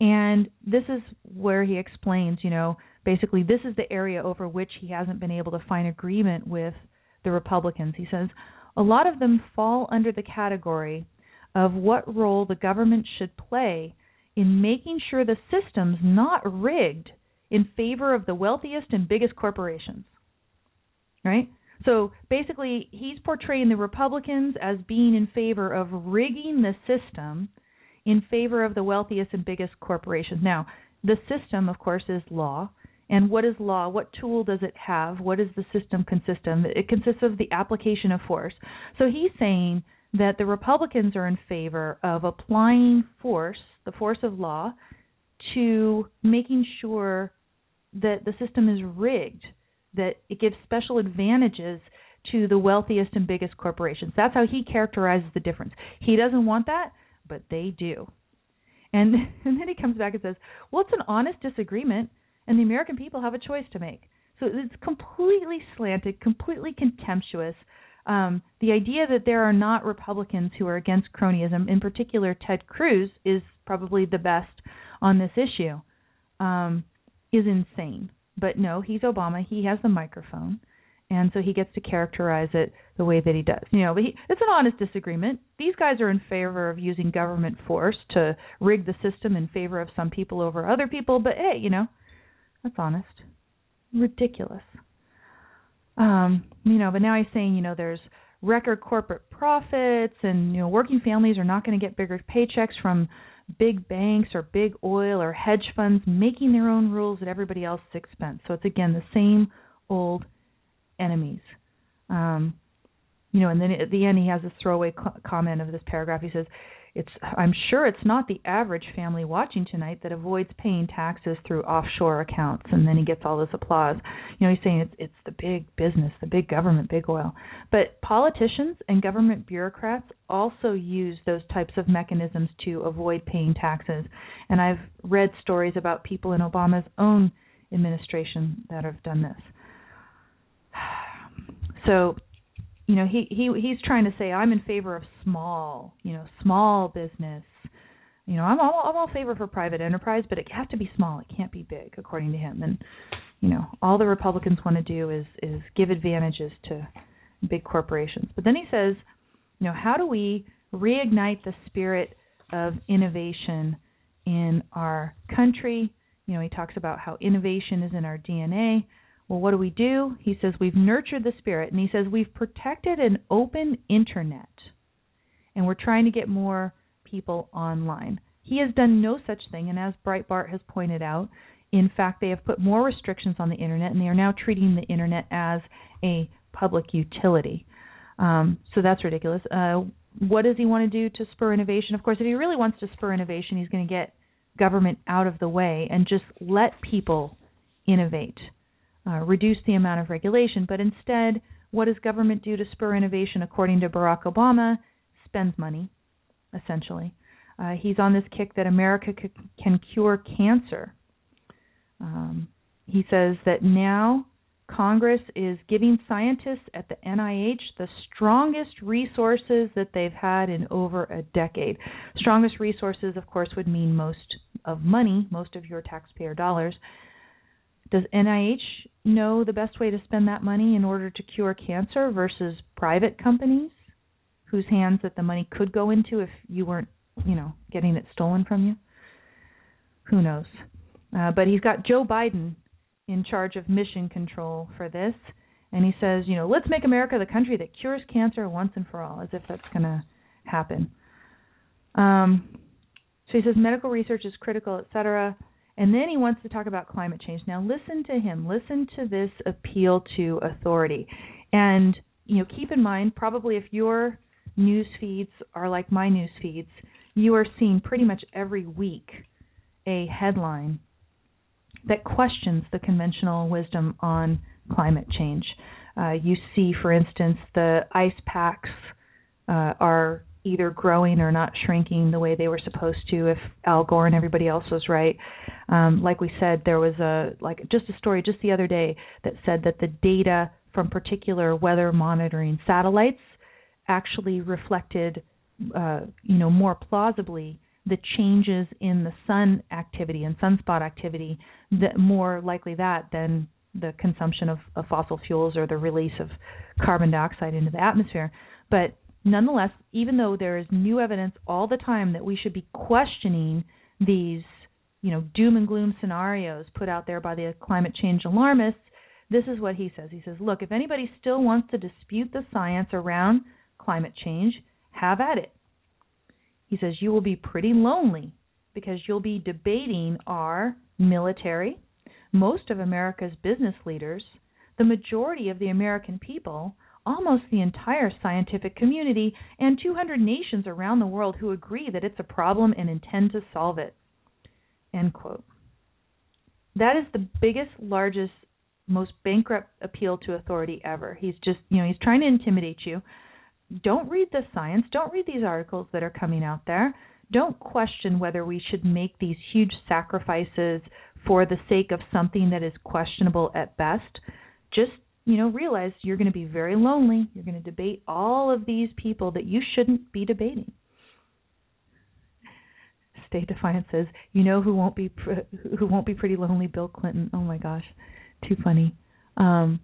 Speaker 1: And this is where he explains, you know, basically this is the area over which he hasn't been able to find agreement with the Republicans. He says a lot of them fall under the category of what role the government should play in making sure the system's not rigged in favor of the wealthiest and biggest corporations. Right? So basically, he's portraying the Republicans as being in favor of rigging the system in favor of the wealthiest and biggest corporations. Now, the system, of course, is law. And what is law? What tool does it have? What does the system consist of? It consists of the application of force. So he's saying that the Republicans are in favor of applying force, the force of law, to making sure that the system is rigged, that it gives special advantages to the wealthiest and biggest corporations. That's how he characterizes the difference. He doesn't want that but they do. And and then he comes back and says, "Well, it's an honest disagreement, and the American people have a choice to make." So it's completely slanted, completely contemptuous. Um, the idea that there are not Republicans who are against cronyism, in particular Ted Cruz, is probably the best on this issue, um, is insane. But no, he's Obama. He has the microphone and so he gets to characterize it the way that he does. You know, but he, it's an honest disagreement. These guys are in favor of using government force to rig the system in favor of some people over other people, but hey, you know, that's honest. Ridiculous. Um, you know, but now he's saying, you know, there's record corporate profits and you know, working families are not going to get bigger paychecks from big banks or big oil or hedge funds making their own rules at everybody else's expense. So it's again the same old enemies. Um, you know, and then at the end he has this throwaway co- comment of this paragraph. He says, "It's I'm sure it's not the average family watching tonight that avoids paying taxes through offshore accounts." And then he gets all this applause. You know, he's saying it's it's the big business, the big government, big oil. But politicians and government bureaucrats also use those types of mechanisms to avoid paying taxes. And I've read stories about people in Obama's own administration that have done this. So, you know, he he he's trying to say I'm in favor of small, you know, small business. You know, I'm all I'm all favor for private enterprise, but it has to be small. It can't be big, according to him. And you know, all the Republicans want to do is is give advantages to big corporations. But then he says, you know, how do we reignite the spirit of innovation in our country? You know, he talks about how innovation is in our DNA. Well, what do we do? He says we've nurtured the spirit, and he says we've protected an open internet, and we're trying to get more people online. He has done no such thing, and as Breitbart has pointed out, in fact, they have put more restrictions on the internet, and they are now treating the internet as a public utility. Um, so that's ridiculous. Uh, what does he want to do to spur innovation? Of course, if he really wants to spur innovation, he's going to get government out of the way and just let people innovate, uh, reduce the amount of regulation. But instead, what does government do to spur innovation? According to Barack Obama, spends money, essentially. Uh, he's on this kick that America c- can cure cancer. Um, he says that now Congress is giving scientists at the NIH the strongest resources that they've had in over a decade. Strongest resources, of course, would mean most of money, most of your taxpayer dollars. Does NIH know the best way to spend that money in order to cure cancer versus private companies whose hands that the money could go into if you weren't, you know, getting it stolen from you? Who knows? Uh, but he's got Joe Biden in charge of mission control for this. And he says, you know, let's make America the country that cures cancer once and for all, as if that's going to happen. Um, so he says medical research is critical, etc. And then he wants to talk about climate change. Now listen to him. Listen to this appeal to authority. And you know, keep in mind, probably if your news feeds are like my news feeds, you are seeing pretty much every week a headline that questions the conventional wisdom on climate change. Uh, you see, for instance, the ice packs uh, are either growing or not shrinking the way they were supposed to if Al Gore and everybody else was right. Um, like we said, there was a like just a story just the other day that said that the data from particular weather monitoring satellites actually reflected, uh, you know, more plausibly the changes in the sun activity and sunspot activity that more likely that than the consumption of, of fossil fuels or the release of carbon dioxide into the atmosphere. But nonetheless, even though there is new evidence all the time that we should be questioning these, you know, doom and gloom scenarios put out there by the climate change alarmists, this is what he says. He says, "Look, if anybody still wants to dispute the science around climate change, have at it. He says you will be pretty lonely because you'll be debating our military, most of America's business leaders, the majority of the American people, almost the entire scientific community, and 200 nations around the world who agree that it's a problem and intend to solve it. End quote. That is the biggest, largest, most bankrupt appeal to authority ever. He's just, you know, he's trying to intimidate you don't read the science, don't read these articles that are coming out there. Don't question whether we should make these huge sacrifices for the sake of something that is questionable at best. Just, you know, realize you're going to be very lonely. You're going to debate all of these people that you shouldn't be debating. State Defiant says, "You know who won't be pr- who won't be pretty lonely? Bill Clinton." Oh my gosh, too funny. Um,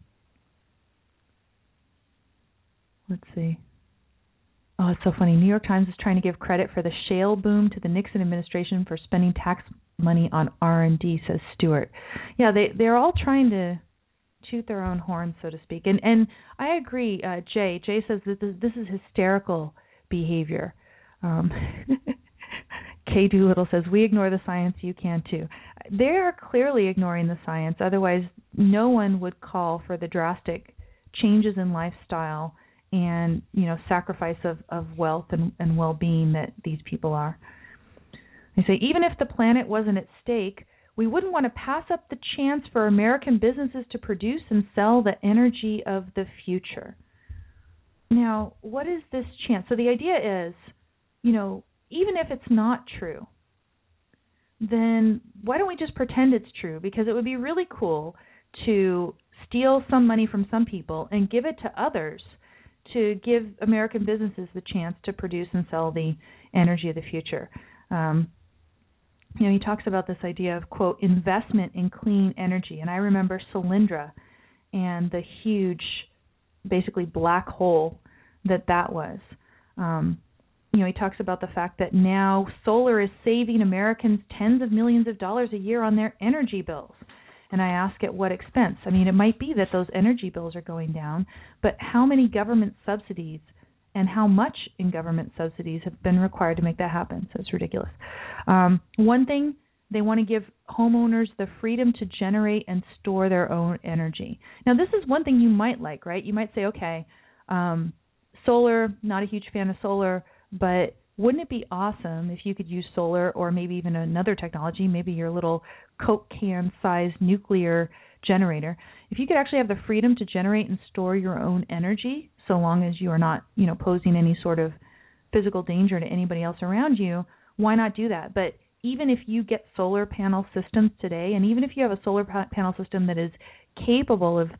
Speaker 1: let's see. Oh, it's so funny. New York Times is trying to give credit for the shale boom to the Nixon administration for spending tax money on R&D, says Stuart. Yeah, they they're all trying to toot their own horn, so to speak. And and I agree. Uh, Jay Jay says that this, is hysterical behavior. Um, Kay Doolittle says we ignore the science, you can too. They are clearly ignoring the science. Otherwise, no one would call for the drastic changes in lifestyle and you know sacrifice of, of wealth and, and well-being that these people are. They say even if the planet wasn't at stake, we wouldn't want to pass up the chance for American businesses to produce and sell the energy of the future. Now, what is this chance? So the idea is, you know, even if it's not true, then why don't we just pretend it's true? Because it would be really cool to steal some money from some people and give it to others to give American businesses the chance to produce and sell the energy of the future. Um, you know, he talks about this idea of quote investment in clean energy, and I remember Solyndra and the huge, basically black hole that that was. Um, you know, he talks about the fact that now solar is saving Americans tens of millions of dollars a year on their energy bills. and I ask at what expense. I mean, it might be that those energy bills are going down, but how many government subsidies and how much in government subsidies have been required to make that happen? So it's ridiculous. Um, one thing they want to give homeowners the freedom to generate and store their own energy. Now, this is one thing you might like, right? You might say, okay, um, solar, not a huge fan of solar, but wouldn't it be awesome if you could use solar or maybe even another technology, maybe your little Coke can sized nuclear generator, if you could actually have the freedom to generate and store your own energy, so long as you are not, you know, posing any sort of physical danger to anybody else around you, why not do that? But even if you get solar panel systems today, and even if you have a solar panel system that is capable of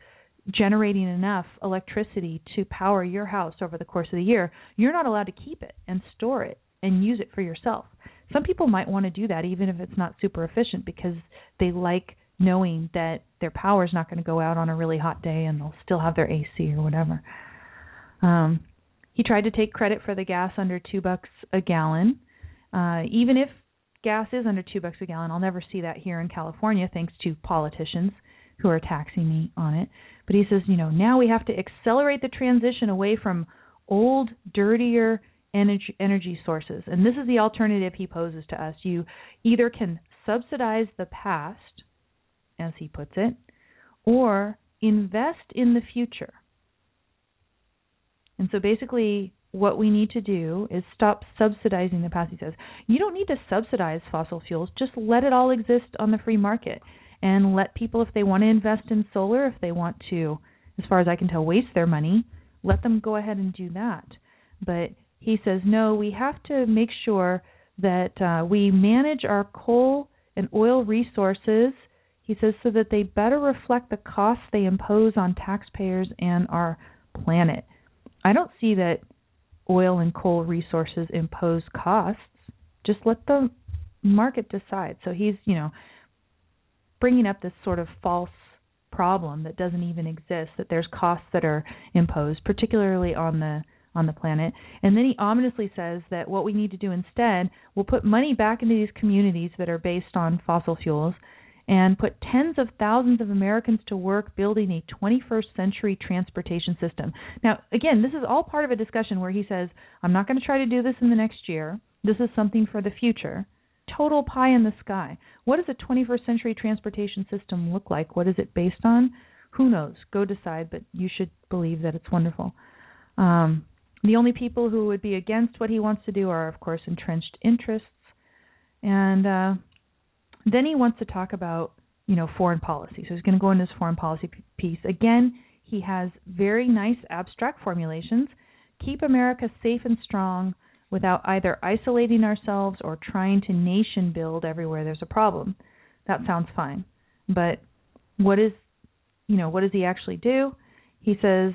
Speaker 1: generating enough electricity to power your house over the course of the year, you're not allowed to keep it and store it and use it for yourself. Some people might want to do that even if it's not super efficient because they like knowing that their power is not going to go out on a really hot day and they'll still have their AC or whatever. Um, he tried to take credit for the gas under two bucks a gallon. Uh, even if gas is under two bucks a gallon, I'll never see that here in California thanks to politicians who are taxing me on it. But he says, you know, now we have to accelerate the transition away from old, dirtier energy, energy sources. And this is the alternative he poses to us. You either can subsidize the past, as he puts it, or invest in the future. And so basically, what we need to do is stop subsidizing the past. He says, you don't need to subsidize fossil fuels, just let it all exist on the free market and let people, if they want to invest in solar, if they want to, as far as I can tell, waste their money, let them go ahead and do that. But he says, no, we have to make sure that uh, we manage our coal and oil resources, he says, so that they better reflect the costs they impose on taxpayers and our planet. I don't see that oil and coal resources impose costs. Just let the market decide. So he's, you know, bringing up this sort of false problem that doesn't even exist that there's costs that are imposed particularly on the on the planet and then he ominously says that what we need to do instead will put money back into these communities that are based on fossil fuels and put tens of thousands of Americans to work building a 21st century transportation system. Now, again, this is all part of a discussion where he says, I'm not going to try to do this in the next year. This is something for the future total pie in the sky. What does a 21st century transportation system look like? What is it based on? Who knows? Go decide, but you should believe that it's wonderful. Um, the only people who would be against what he wants to do are, of course, entrenched interests. And uh, then he wants to talk about, you know, foreign policy. So he's going to go into his foreign policy piece. Again, he has very nice abstract formulations. Keep America safe and strong without either isolating ourselves or trying to nation build everywhere there's a problem. That sounds fine. But what is you know, what does he actually do? He says,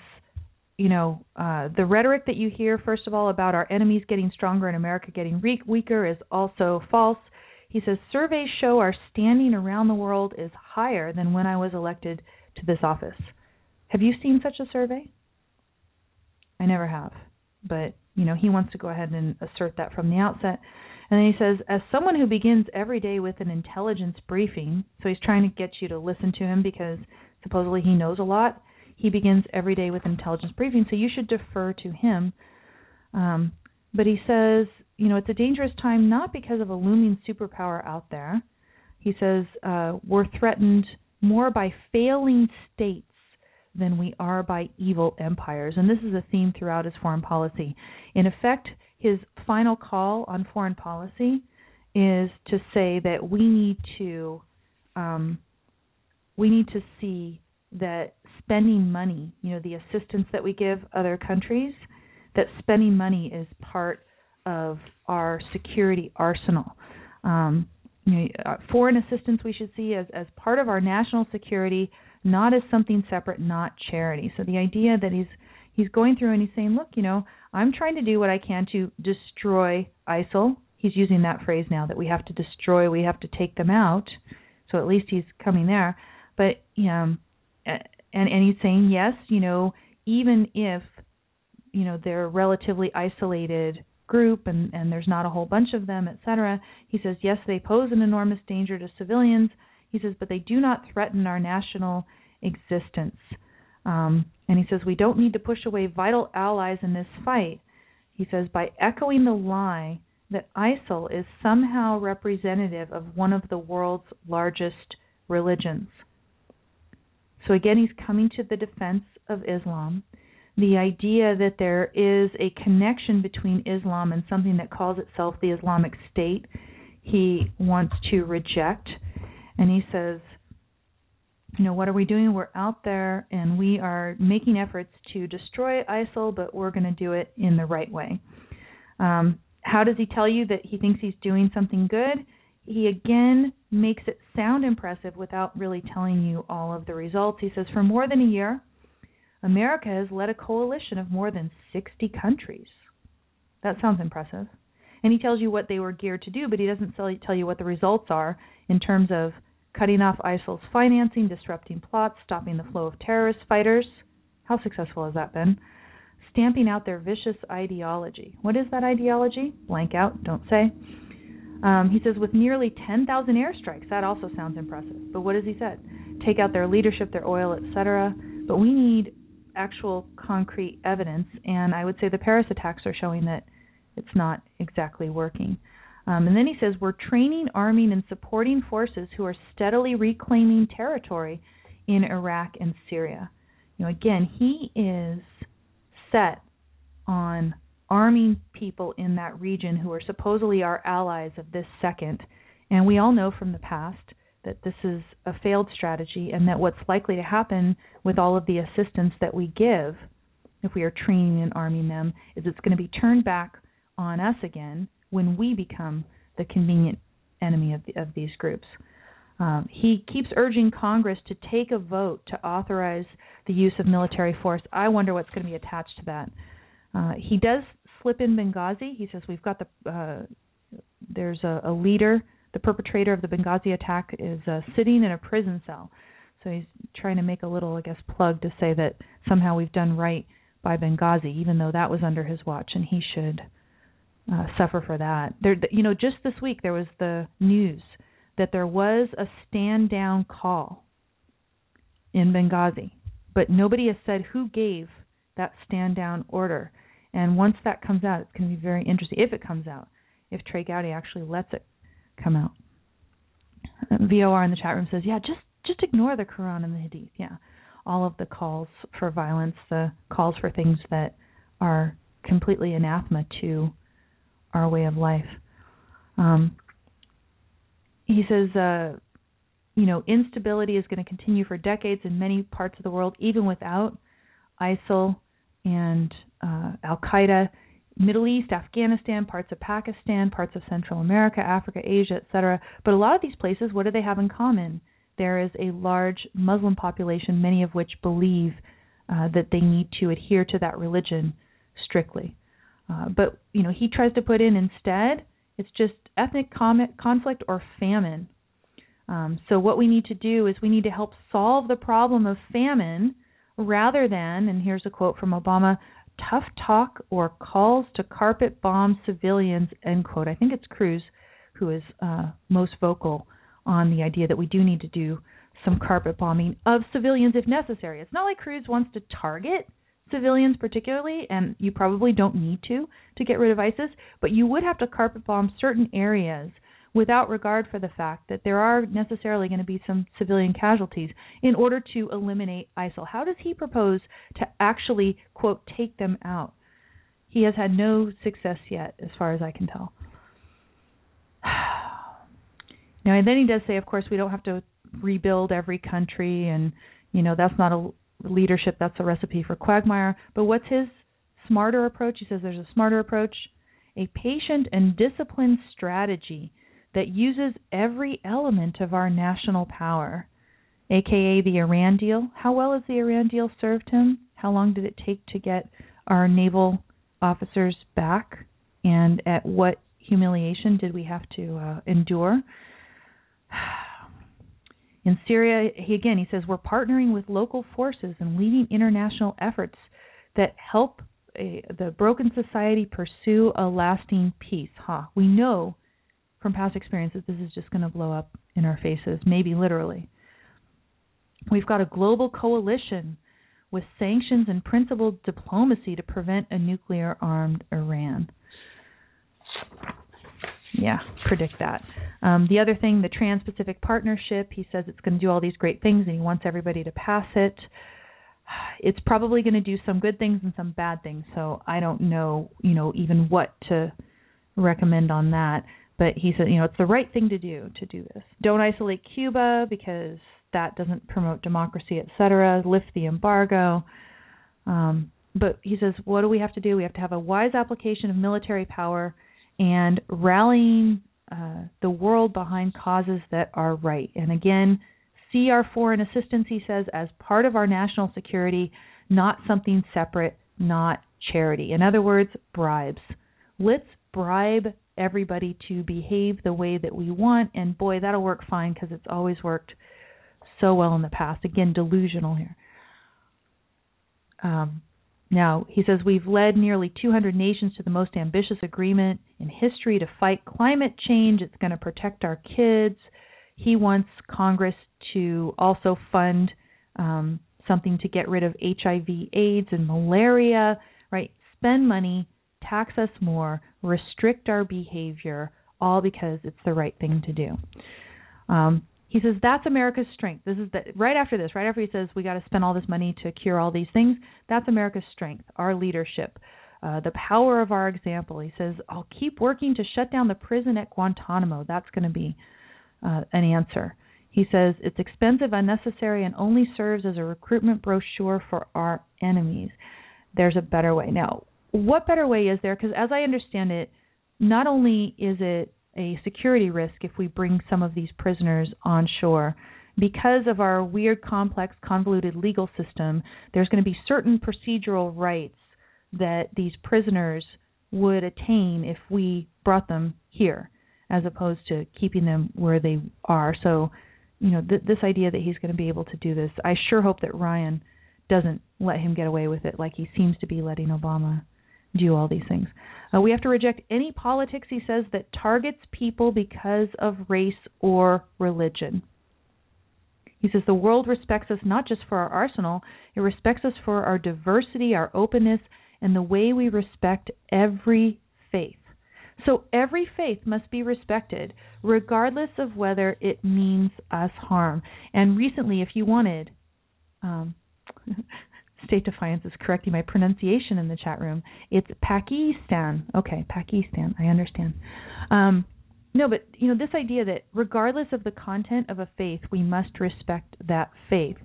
Speaker 1: you know, uh, the rhetoric that you hear, first of all, about our enemies getting stronger and America getting weak, weaker is also false. He says surveys show our standing around the world is higher than when I was elected to this office. Have you seen such a survey? I never have, but you know, he wants to go ahead and assert that from the outset. And then he says, as someone who begins every day with an intelligence briefing, so he's trying to get you to listen to him because supposedly he knows a lot. He begins every day with an intelligence briefing, so you should defer to him. Um, but he says, you know, it's a dangerous time not because of a looming superpower out there. He says uh, we're threatened more by failing states than we are by evil empires. And this is a theme throughout his foreign policy. In effect, his final call on foreign policy is to say that we need to um, we need to see that spending money, you know, the assistance that we give other countries, that spending money is part of our security arsenal. Um, you know, uh, foreign assistance we should see as as part of our national security not as something separate, not charity. So the idea that he's he's going through and he's saying, look, you know, I'm trying to do what I can to destroy ISIL. He's using that phrase now that we have to destroy, we have to take them out. So at least he's coming there. But um, and and he's saying yes, you know, even if you know they're relatively isolated group and and there's not a whole bunch of them, etc. He says yes, they pose an enormous danger to civilians He says, but they do not threaten our national existence. Um, and he says, we don't need to push away vital allies in this fight. He says, by echoing the lie that ISIL is somehow representative of one of the world's largest religions. So again, he's coming to the defense of Islam. The idea that there is a connection between Islam and something that calls itself the Islamic State, he wants to reject. And he says, you know, what are we doing? We're out there and we are making efforts to destroy ISIL, but we're going to do it in the right way. Um, how does he tell you that he thinks he's doing something good? He again makes it sound impressive without really telling you all of the results. He says, for more than a year, America has led a coalition of more than 60 countries. That sounds impressive. And he tells you what they were geared to do, but he doesn't tell you what the results are in terms of cutting off ISIL's financing, disrupting plots, stopping the flow of terrorist fighters. How successful has that been? Stamping out their vicious ideology. What is that ideology? Blank out, don't say. Um, he says, with nearly 10,000 airstrikes, that also sounds impressive. But what has he said? Take out their leadership, their oil, etc. But we need actual concrete evidence, and I would say the Paris attacks are showing that it's not exactly working. Um, and then he says, We're training, arming, and supporting forces who are steadily reclaiming territory in Iraq and Syria. You know, again, he is set on arming people in that region who are supposedly our allies of this second. And we all know from the past that this is a failed strategy and that what's likely to happen with all of the assistance that we give if we are training and arming them is it's going to be turned back on us again when we become the convenient enemy of, the, of these groups. Um, he keeps urging Congress to take a vote to authorize the use of military force. I wonder what's going to be attached to that. Uh, he does slip in Benghazi. He says we've got the uh, there's a, a leader, the perpetrator of the Benghazi attack is uh, sitting in a prison cell. So he's trying to make a little, I guess, plug to say that somehow we've done right by Benghazi, even though that was under his watch, and he should uh, suffer for that. There, you know, just this week there was the news that there was a stand down call in Benghazi, but nobody has said who gave that stand down order. And once that comes out, it's going to be very interesting if it comes out. If Trey Gowdy actually lets it come out. Uh, VOR in the chat room says, "Yeah, just just ignore the Quran and the Hadith. Yeah, all of the calls for violence, the calls for things that are completely anathema to our way of life. Um, he says, uh, you know, instability is going to continue for decades in many parts of the world, even without ISIL and uh, Al Qaeda. Middle East, Afghanistan, parts of Pakistan, parts of Central America, Africa, Asia, etc. But a lot of these places, what do they have in common? There is a large Muslim population, many of which believe uh, that they need to adhere to that religion strictly. Uh, but you know, he tries to put in instead, it's just ethnic com- conflict or famine. Um, so what we need to do is we need to help solve the problem of famine rather than, and here's a quote from Obama, tough talk or calls to carpet bomb civilians, end quote. I think it's Cruz who is uh, most vocal on the idea that we do need to do some carpet bombing of civilians if necessary. It's not like Cruz wants to target civilians particularly, and you probably don't need to to get rid of ISIS, but you would have to carpet bomb certain areas without regard for the fact that there are necessarily going to be some civilian casualties in order to eliminate ISIL. How does he propose to actually, quote, take them out? He has had no success yet, as far as I can tell. now, and then he does say, of course, we don't have to rebuild every country, and, you know, that's not a leadership, that's a recipe for quagmire. But what's his smarter approach? He says there's a smarter approach, a patient and disciplined strategy that uses every element of our national power, aka the Iran deal. How well has the Iran deal served him? How long did it take to get our naval officers back? And at what humiliation did we have to uh, endure? In Syria, he again he says we're partnering with local forces and leading international efforts that help a, the broken society pursue a lasting peace. Huh? We know from past experiences, this is just going to blow up in our faces, maybe literally. We've got a global coalition with sanctions and principled diplomacy to prevent a nuclear armed Iran. Yeah, predict that. Um, the other thing, the Trans Pacific Partnership, he says it's going to do all these great things and he wants everybody to pass it. It's probably going to do some good things and some bad things, so I don't know, you know, even what to recommend on that. But he said, you know, it's the right thing to do to do this. Don't isolate Cuba because that doesn't promote democracy, etc. Lift the embargo. Um, but he says, what do we have to do? We have to have a wise application of military power and rallying uh, the world behind causes that are right. And again, see our foreign assistance, he says, as part of our national security, not something separate, not charity. In other words, bribes. Let's bribe everybody to behave the way that we want, and boy, that'll work fine because it's always worked so well in the past. Again, delusional here. Um, now, he says we've led nearly 200 nations to the most ambitious agreement in history to fight climate change. It's going to protect our kids. He wants Congress to also fund um, something to get rid of HIV, AIDS, and malaria, right? Spend money, tax us more, restrict our behavior, all because it's the right thing to do. Um, he says that's America's strength. This is the, right after this, right after he says we got to spend all this money to cure all these things. That's America's strength, our leadership, uh, the power of our example. He says I'll keep working to shut down the prison at Guantanamo. That's going to be uh, an answer. He says it's expensive, unnecessary, and only serves as a recruitment brochure for our enemies. There's a better way. Now, what better way is there? Because as I understand it, not only is it a security risk if we bring some of these prisoners on shore. Because of our weird, complex, convoluted legal system, there's going to be certain procedural rights that these prisoners would attain if we brought them here, as opposed to keeping them where they are. So, you know, th- this idea that he's going to be able to do this, I sure hope that Ryan doesn't let him get away with it like he seems to be letting Obama do all these things. Uh, we have to reject any politics, he says, that targets people because of race or religion. He says the world respects us not just for our arsenal, it respects us for our diversity, our openness, and the way we respect every faith. So every faith must be respected, regardless of whether it means us harm. And recently, if you wanted, um, State Defiance is correcting my pronunciation in the chat room. It's Pakistan. Okay, Pakistan. I understand. Um, no, but you know this idea that regardless of the content of a faith, we must respect that faith.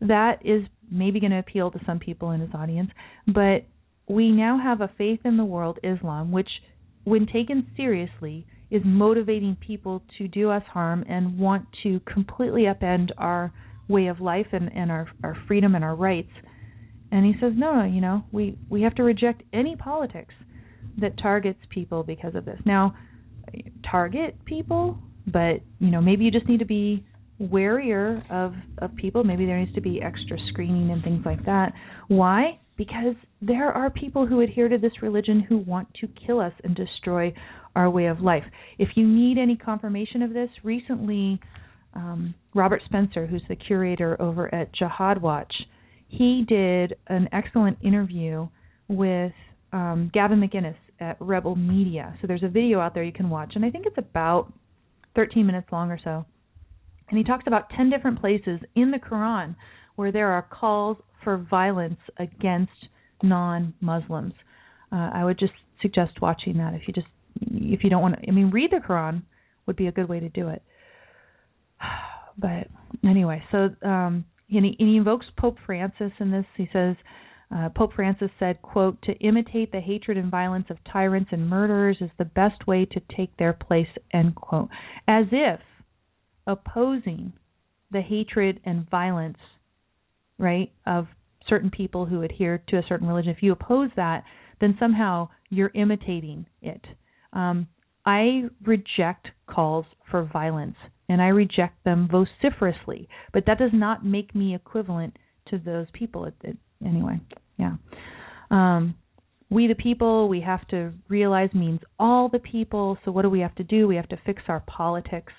Speaker 1: That is maybe going to appeal to some people in his audience, but we now have a faith in the world, Islam, which, when taken seriously, is motivating people to do us harm and want to completely upend our way of life and, and our, our freedom and our rights and he says, no, no, you know, we we have to reject any politics that targets people because of this. Now, target people, but you know, maybe you just need to be warier of of people. Maybe there needs to be extra screening and things like that. Why? Because there are people who adhere to this religion who want to kill us and destroy our way of life. If you need any confirmation of this, recently um, Robert Spencer, who's the curator over at Jihad Watch, he did an excellent interview with um, Gavin McInnes at Rebel Media. So there's a video out there you can watch, and I think it's about 13 minutes long or so. And he talks about 10 different places in the Quran where there are calls for violence against non-Muslims. Uh, I would just suggest watching that if you just if you don't want to. I mean, read the Quran would be a good way to do it. But anyway, so um, and he, and he invokes Pope Francis in this. He says, uh, Pope Francis said, quote, to imitate the hatred and violence of tyrants and murderers is the best way to take their place, end quote. As if opposing the hatred and violence, right, of certain people who adhere to a certain religion, if you oppose that, then somehow you're imitating it. Um, I reject calls for violence and I reject them vociferously. But that does not make me equivalent to those people. It, it, anyway, yeah. Um, we the people, we have to realize means all the people. So what do we have to do? We have to fix our politics.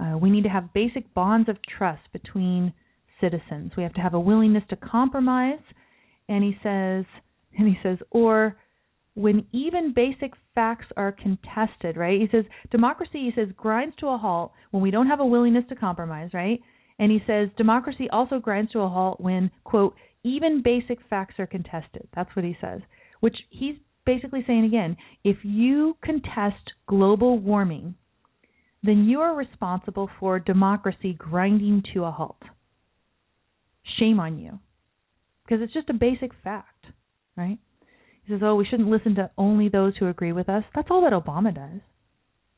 Speaker 1: Uh, we need to have basic bonds of trust between citizens. We have to have a willingness to compromise. And he says, and he says, or when even basic facts are contested, right? He says democracy, he says, grinds to a halt when we don't have a willingness to compromise, right? And he says democracy also grinds to a halt when, quote, even basic facts are contested. That's what he says. Which he's basically saying again, if you contest global warming, then you are responsible for democracy grinding to a halt. Shame on you. Because it's just a basic fact, right? He says, oh, we shouldn't listen to only those who agree with us. That's all that Obama does,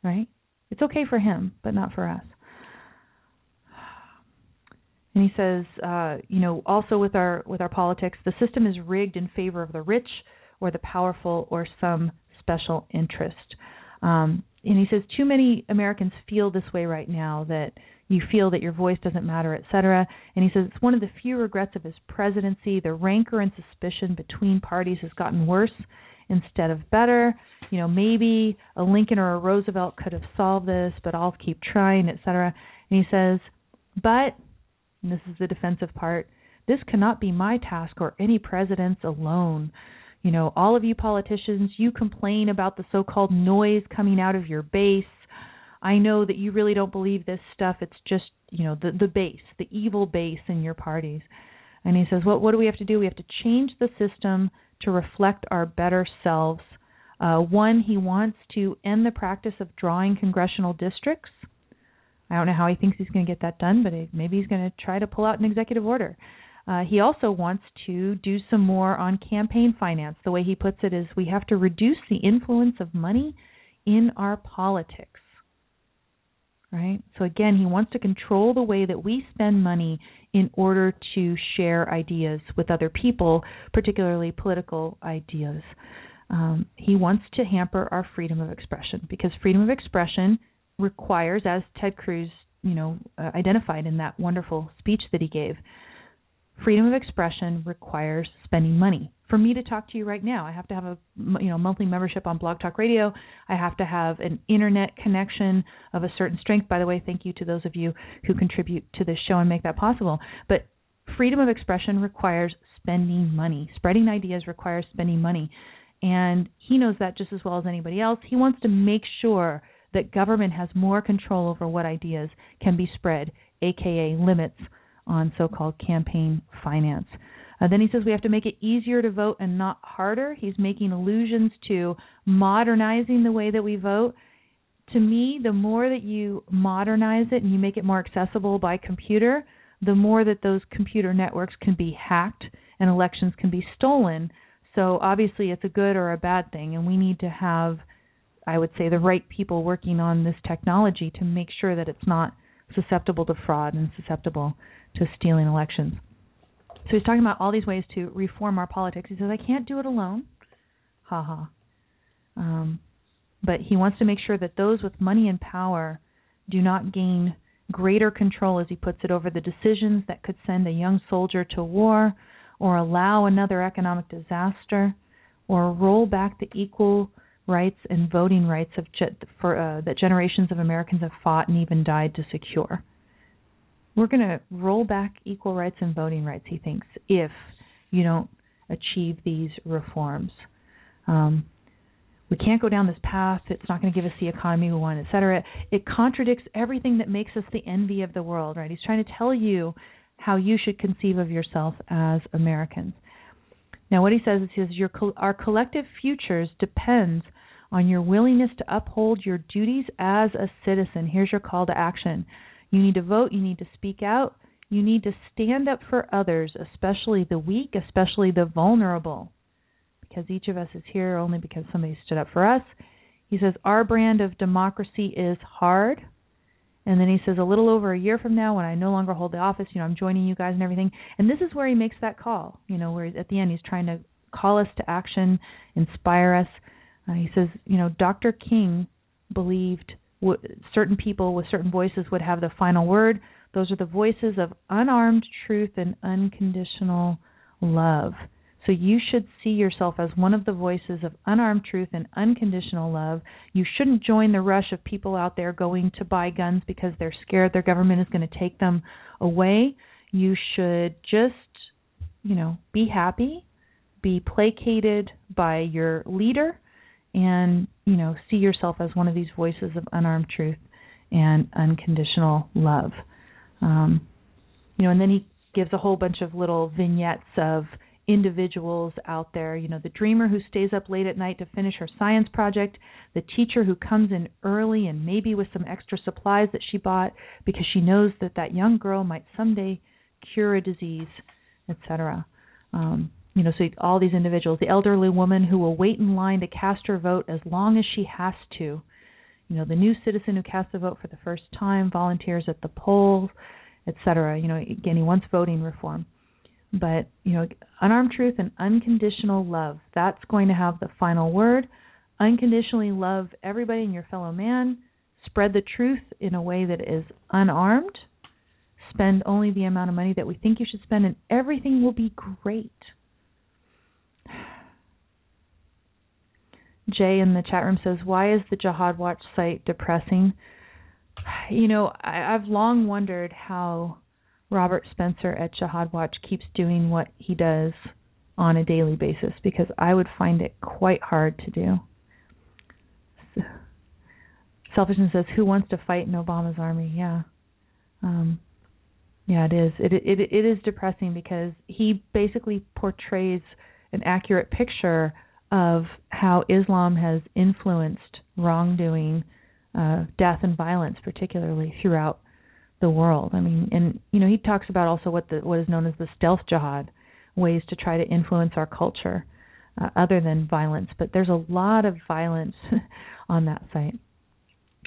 Speaker 1: right? It's okay for him, but not for us. And he says, uh, you know, also with our with our politics, the system is rigged in favor of the rich or the powerful or some special interest. Um, and he says too many Americans feel this way right now that you feel that your voice doesn't matter, etc. And he says it's one of the few regrets of his presidency. The rancor and suspicion between parties has gotten worse instead of better. You know, maybe a Lincoln or a Roosevelt could have solved this, but I'll keep trying, etc. And he says, but and this is the defensive part, this cannot be my task or any president's alone. You know, all of you politicians, you complain about the so called noise coming out of your base. I know that you really don't believe this stuff. It's just, you know, the the base, the evil base in your parties. And he says, "What what do we have to do? We have to change the system to reflect our better selves." Uh, one, he wants to end the practice of drawing congressional districts. I don't know how he thinks he's going to get that done, but maybe he's going to try to pull out an executive order. Uh, he also wants to do some more on campaign finance. The way he puts it is we have to reduce the influence of money in our politics. Right? So again, he wants to control the way that we spend money in order to share ideas with other people, particularly political ideas. Um, he wants to hamper our freedom of expression because freedom of expression requires, as Ted Cruz, you know, uh, identified in that wonderful speech that he gave, freedom of expression requires spending money. For me to talk to you right now, I have to have a you know monthly membership on Blog Talk Radio. I have to have an internet connection of a certain strength. By the way, thank you to those of you who contribute to this show and make that possible. But freedom of expression requires spending money. Spreading ideas requires spending money. And he knows that just as well as anybody else. He wants to make sure that government has more control over what ideas can be spread, aka limits on so called campaign finance. Uh, then he says we have to make it easier to vote and not harder. He's making allusions to modernizing the way that we vote. To me, the more that you modernize it and you make it more accessible by computer, the more that those computer networks can be hacked and elections can be stolen. So obviously, it's a good or a bad thing, and we need to have I would say, the right people working on this technology to make sure that it's not susceptible to fraud and susceptible to stealing elections. So he's talking about all these ways to reform our politics. He says, I can't do it alone. Ha ha. Um, but he wants to make sure that those with money and power do not gain greater control, as he puts it, over the decisions that could send a young soldier to war or allow another economic disaster or roll back the equal rights and voting rights of ge- for uh, that generations of Americans have fought and even died to secure. We're going to roll back equal rights and voting rights, he thinks, if you don't achieve these reforms. Um, we can't go down this path. It's not going to give us the economy we want, et cetera. It contradicts everything that makes us the envy of the world, right? He's trying to tell you how you should conceive of yourself as Americans. Now, what he says is, he says your, our collective futures depends on your willingness to uphold your duties as a citizen. Here's your call to action. You need to vote, you need to speak out, you need to stand up for others, especially the weak, especially the vulnerable. Because each of us is here only because somebody stood up for us. He says, Our brand of democracy is hard. And then he says, a little over a year from now, when I no longer hold the office, you know, I'm joining you guys and everything. And this is where he makes that call, you know, where at the end he's trying to call us to action, inspire us. Uh, he says, you know, Dr. King believed w- certain people with certain voices would have the final word. Those are the voices of unarmed truth and unconditional love. So you should see yourself as one of the voices of unarmed truth and unconditional love. You shouldn't join the rush of people out there going to buy guns because they're scared their government is going to take them away. You should just, you know, be happy, be placated by your leader, and, you know, see yourself as one of these voices of unarmed truth and unconditional love. Um, you know, and then he gives a whole bunch of little vignettes of individuals out there. You know, the dreamer who stays up late at night to finish her science project, the teacher who comes in early and maybe with some extra supplies that she bought because she knows that that young girl might someday cure a disease, etc. Um, you know, so all these individuals, the elderly woman who will wait in line to cast her vote as long as she has to. You know, the new citizen who casts a vote for the first time, volunteers at the polls, etc. You know, again, he wants voting reform. But, you know, unarmed truth and unconditional love, that's going to have the final word. Unconditionally love everybody and your fellow man. Spread the truth in a way that is unarmed. Spend only the amount of money that we think you should spend, and everything will be great. Jay in the chat room says, Why is the Jihad Watch site depressing? You know, I, I've long wondered how Robert Spencer at Jihad Watch keeps doing what he does on a daily basis because I would find it quite hard to do. Selfishness says, "Who wants to fight in Obama's army?" Yeah, um, yeah, it is. It, it it is depressing because he basically portrays an accurate picture of how Islam has influenced wrongdoing, uh, death, and violence, particularly throughout the world. I mean, and you know, he talks about also what the what is known as the stealth jihad, ways to try to influence our culture uh, other than violence. But there's a lot of violence on that site.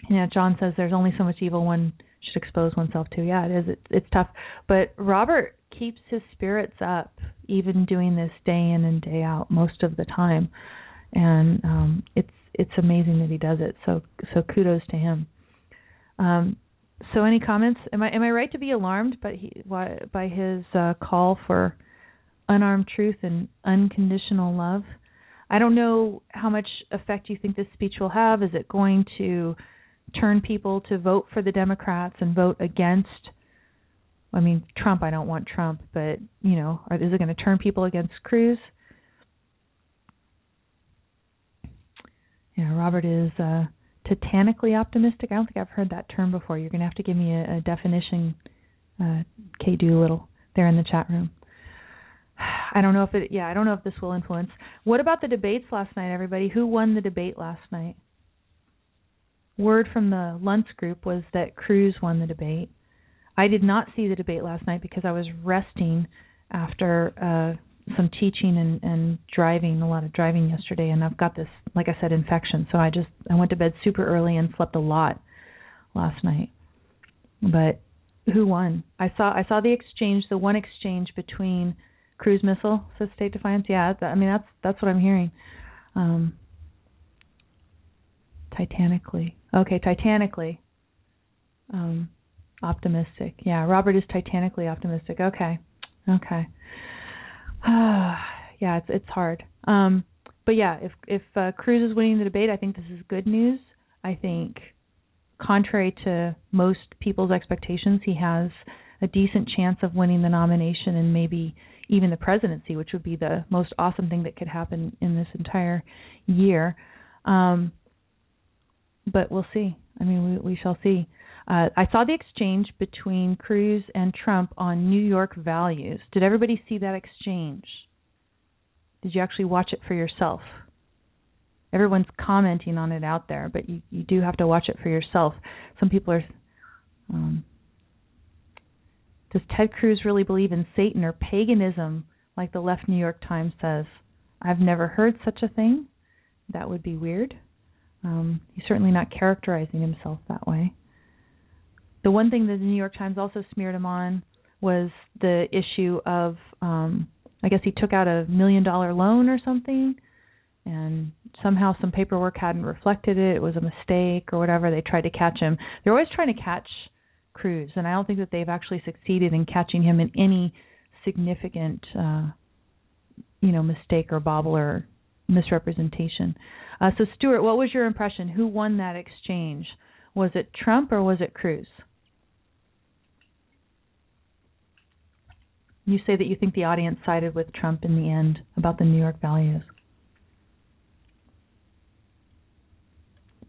Speaker 1: Yeah, John says there's only so much evil one should expose oneself to. Yeah, it is. It's it's tough. But Robert keeps his spirits up, even doing this day in and day out most of the time, and um, it's it's amazing that he does it. So so kudos to him. Um, so any comments? Am I am I right to be alarmed by he, by his uh, call for unarmed truth and unconditional love? I don't know how much effect you think this speech will have. Is it going to turn people to vote for the Democrats and vote against? I mean, Trump. I don't want Trump, but you know, is it going to turn people against Cruz? Yeah, Robert is. Uh, titanically optimistic. I don't think I've heard that term before. You're going to have to give me a, a definition, uh, Kay Doolittle, there in the chat room. I don't know if it. Yeah, I don't know if this will influence. What about the debates last night, everybody? Who won the debate last night? Word from the Luntz group was that Cruz won the debate. I did not see the debate last night because I was resting after uh some teaching and and driving a lot of driving yesterday and I've got this like I said infection. So I just I went to bed super early and slept a lot last night. But who won? I saw I saw the exchange the one exchange between cruise missile says state defiance. Yeah that, I mean that's that's what I'm hearing. Um titanically okay titanically um optimistic yeah Robert is titanically optimistic okay okay yeah, it's it's hard. Um, but yeah, if if uh, Cruz is winning the debate, I think this is good news. I think, contrary to most people's expectations, he has a decent chance of winning the nomination and maybe even the presidency, which would be the most awesome thing that could happen in this entire year. Um, but we'll see. I mean, we we shall see. Uh, I saw the exchange between Cruz and Trump on New York values. Did everybody see that exchange? Did you actually watch it for yourself? Everyone's commenting on it out there, but you, you do have to watch it for yourself. Some people are. Um, does Ted Cruz really believe in Satan or paganism, like the left New York Times says? I've never heard such a thing. That would be weird. Um, he's certainly not characterizing himself that way the one thing that the New York Times also smeared him on was the issue of um I guess he took out a million dollar loan or something and somehow some paperwork hadn't reflected it, it was a mistake or whatever. They tried to catch him. They're always trying to catch Cruz and I don't think that they've actually succeeded in catching him in any significant uh you know mistake or bobble or misrepresentation. Uh, so Stuart, what was your impression? Who won that exchange? Was it Trump or was it Cruz? You say that you think the audience sided with Trump in the end about the New York values.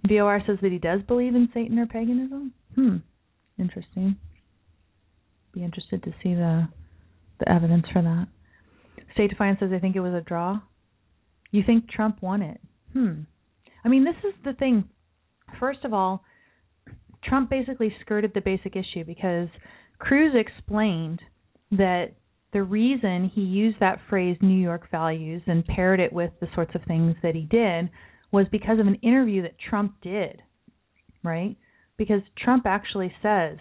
Speaker 1: VOR says that he does believe in Satan or paganism. Hmm, interesting. Be interested to see the the evidence for that. State Defiance says I think it was a draw. You think Trump won it? Hmm. I mean, this is the thing. First of all, Trump basically skirted the basic issue because Cruz explained that the reason he used that phrase New York values and paired it with the sorts of things that he did was because of an interview that Trump did, right? Because Trump actually says,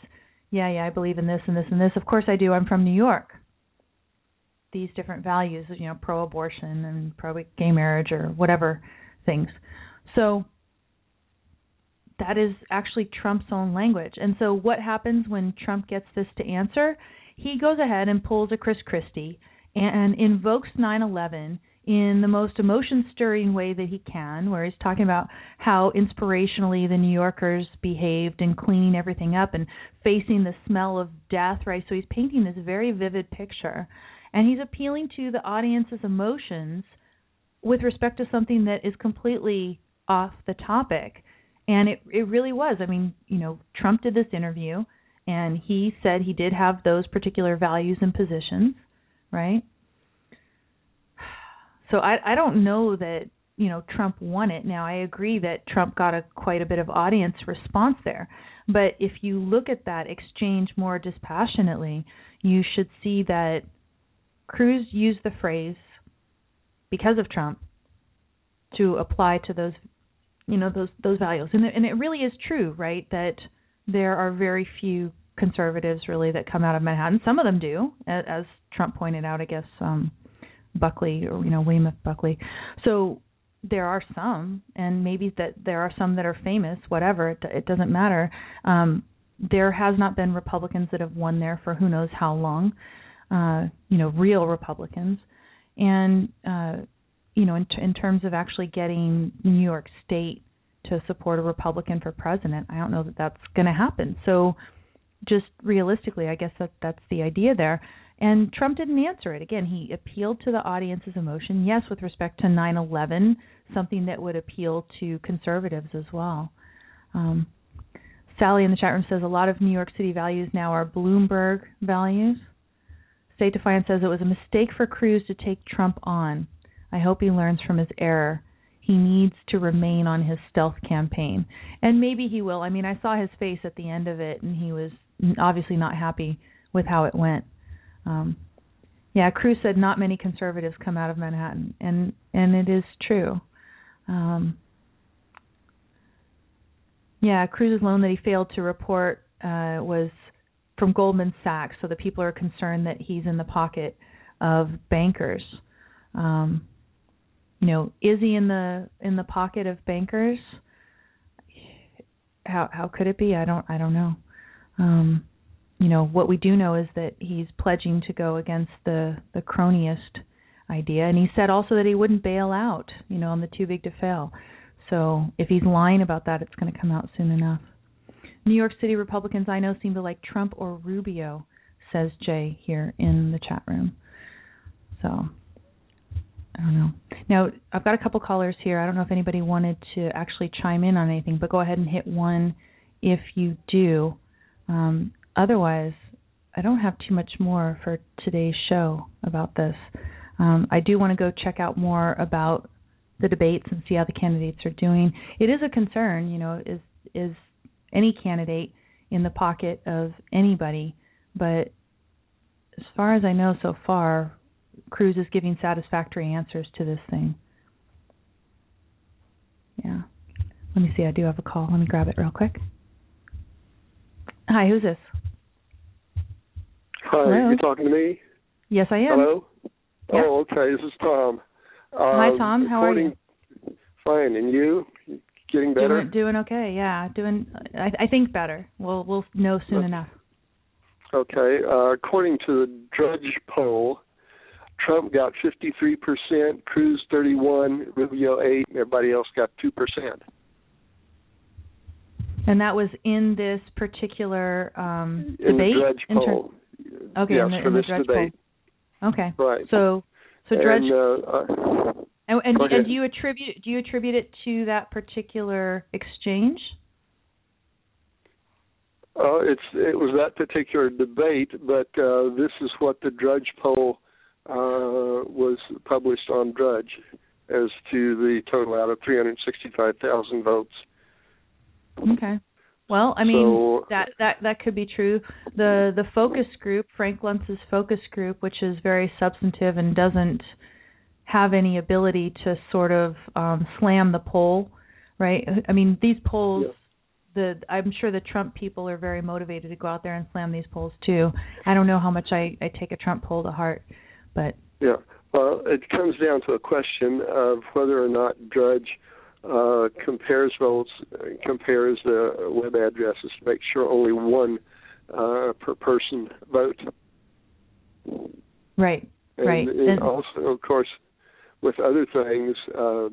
Speaker 1: "Yeah, yeah, I believe in this and this and this. Of course I do. I'm from New York." These different values, you know, pro-abortion and pro-gay marriage or whatever things. So that is actually Trump's own language. And so what happens when Trump gets this to answer? He goes ahead and pulls a Chris Christie and invokes 9/11 in the most emotion stirring way that he can, where he's talking about how inspirationally the New Yorkers behaved in cleaning everything up and facing the smell of death, right? So he's painting this very vivid picture. And he's appealing to the audience's emotions with respect to something that is completely off the topic. And it it really was. I mean, you know, Trump did this interview and he said he did have those particular values and positions, right? So I I don't know that you know Trump won it. Now I agree that Trump got a quite a bit of audience response there, but if you look at that exchange more dispassionately, you should see that Cruz used the phrase because of Trump to apply to those you know those those values, and and it really is true, right? That there are very few conservatives really that come out of Manhattan. Some of them do, as Trump pointed out. I guess um Buckley or you know Weymouth Buckley. So there are some, and maybe that there are some that are famous. Whatever, it, it doesn't matter. Um, there has not been Republicans that have won there for who knows how long. Uh, you know, real Republicans, and uh, you know, in, t- in terms of actually getting New York State to support a Republican for president, I don't know that that's going to happen. So, just realistically, I guess that that's the idea there. And Trump didn't answer it. Again, he appealed to the audience's emotion, yes, with respect to 9 11, something that would appeal to conservatives as well. Um, Sally in the chat room says a lot of New York City values now are Bloomberg values. State Defiance says it was a mistake for Cruz to take Trump on. I hope he learns from his error. He needs to remain on his stealth campaign. And maybe he will. I mean, I saw his face at the end of it, and he was obviously not happy with how it went. Um, yeah, Cruz said not many conservatives come out of Manhattan, and and it is true. Um, yeah, Cruz's loan that he failed to report uh, was from Goldman Sachs, so the people are concerned that he's in the pocket of bankers. Um, you know, is he in the in the pocket of bankers? How how could it be? I don't I don't know. Um, you know, what we do know is that he's pledging to go against the the cronyist idea, and he said also that he wouldn't bail out, you know, on the too big to fail. So if he's lying about that, it's going to come out soon enough. New York City Republicans I know seem to like Trump or Rubio, says Jay here in the chat room. So I don't know. Now I've got a couple callers here. I don't know if anybody wanted to actually chime in on anything, but go ahead and hit one if you do. Um, otherwise, I don't have too much more for today's show about this. Um, I do want to go check out more about the debates and see how the candidates are doing. It is a concern, you know, is is any candidate in the pocket of anybody, but as far as I know so far, Cruz is giving satisfactory answers to this thing. Yeah. Let me see, I do have a call. Let me grab it real quick. Hi, who's this?
Speaker 2: Hi, Hello? you talking to me?
Speaker 1: Yes, I am.
Speaker 2: Hello. Yep. Oh, okay. This is Tom.
Speaker 1: Hi, um, Tom. How are you?
Speaker 2: Fine, and you? Getting better?
Speaker 1: Doing, doing okay. Yeah, doing. I, I think better. We'll we'll know soon enough.
Speaker 2: Okay. Uh, according to the Drudge poll, Trump got 53%, Cruz 31, Rubio 8, and everybody else got 2%.
Speaker 1: And that was in this particular um,
Speaker 2: in
Speaker 1: debate.
Speaker 2: The Drudge poll.
Speaker 1: okay,
Speaker 2: yes,
Speaker 1: in the,
Speaker 2: for
Speaker 1: in the
Speaker 2: this
Speaker 1: Drudge
Speaker 2: debate.
Speaker 1: Poll. Okay.
Speaker 2: Right.
Speaker 1: So, so Drudge.
Speaker 2: And, uh, uh,
Speaker 1: and, and, and do you attribute do you attribute it to that particular exchange?
Speaker 2: Uh, it's it was that particular debate, but uh, this is what the Drudge poll uh, was published on Drudge as to the total out of 365,000 votes.
Speaker 1: Okay. Well, I mean
Speaker 2: So-
Speaker 1: that that that could be true. The the focus group, Frank Luntz's focus group, which is very substantive and doesn't have any ability to sort of um slam the poll, right? I mean, these polls
Speaker 2: Yeah.
Speaker 1: the I'm sure the Trump people are very motivated to go out there and slam these polls too. I don't know how much I I take a Trump poll to heart, but
Speaker 2: Yeah. Well, it comes down to a question of whether or not Drudge uh, compares votes, compares the web addresses to make sure only one uh, per person vote.
Speaker 1: right.
Speaker 2: And,
Speaker 1: Right.
Speaker 2: and
Speaker 1: And-
Speaker 2: also, of course, with other things, uh,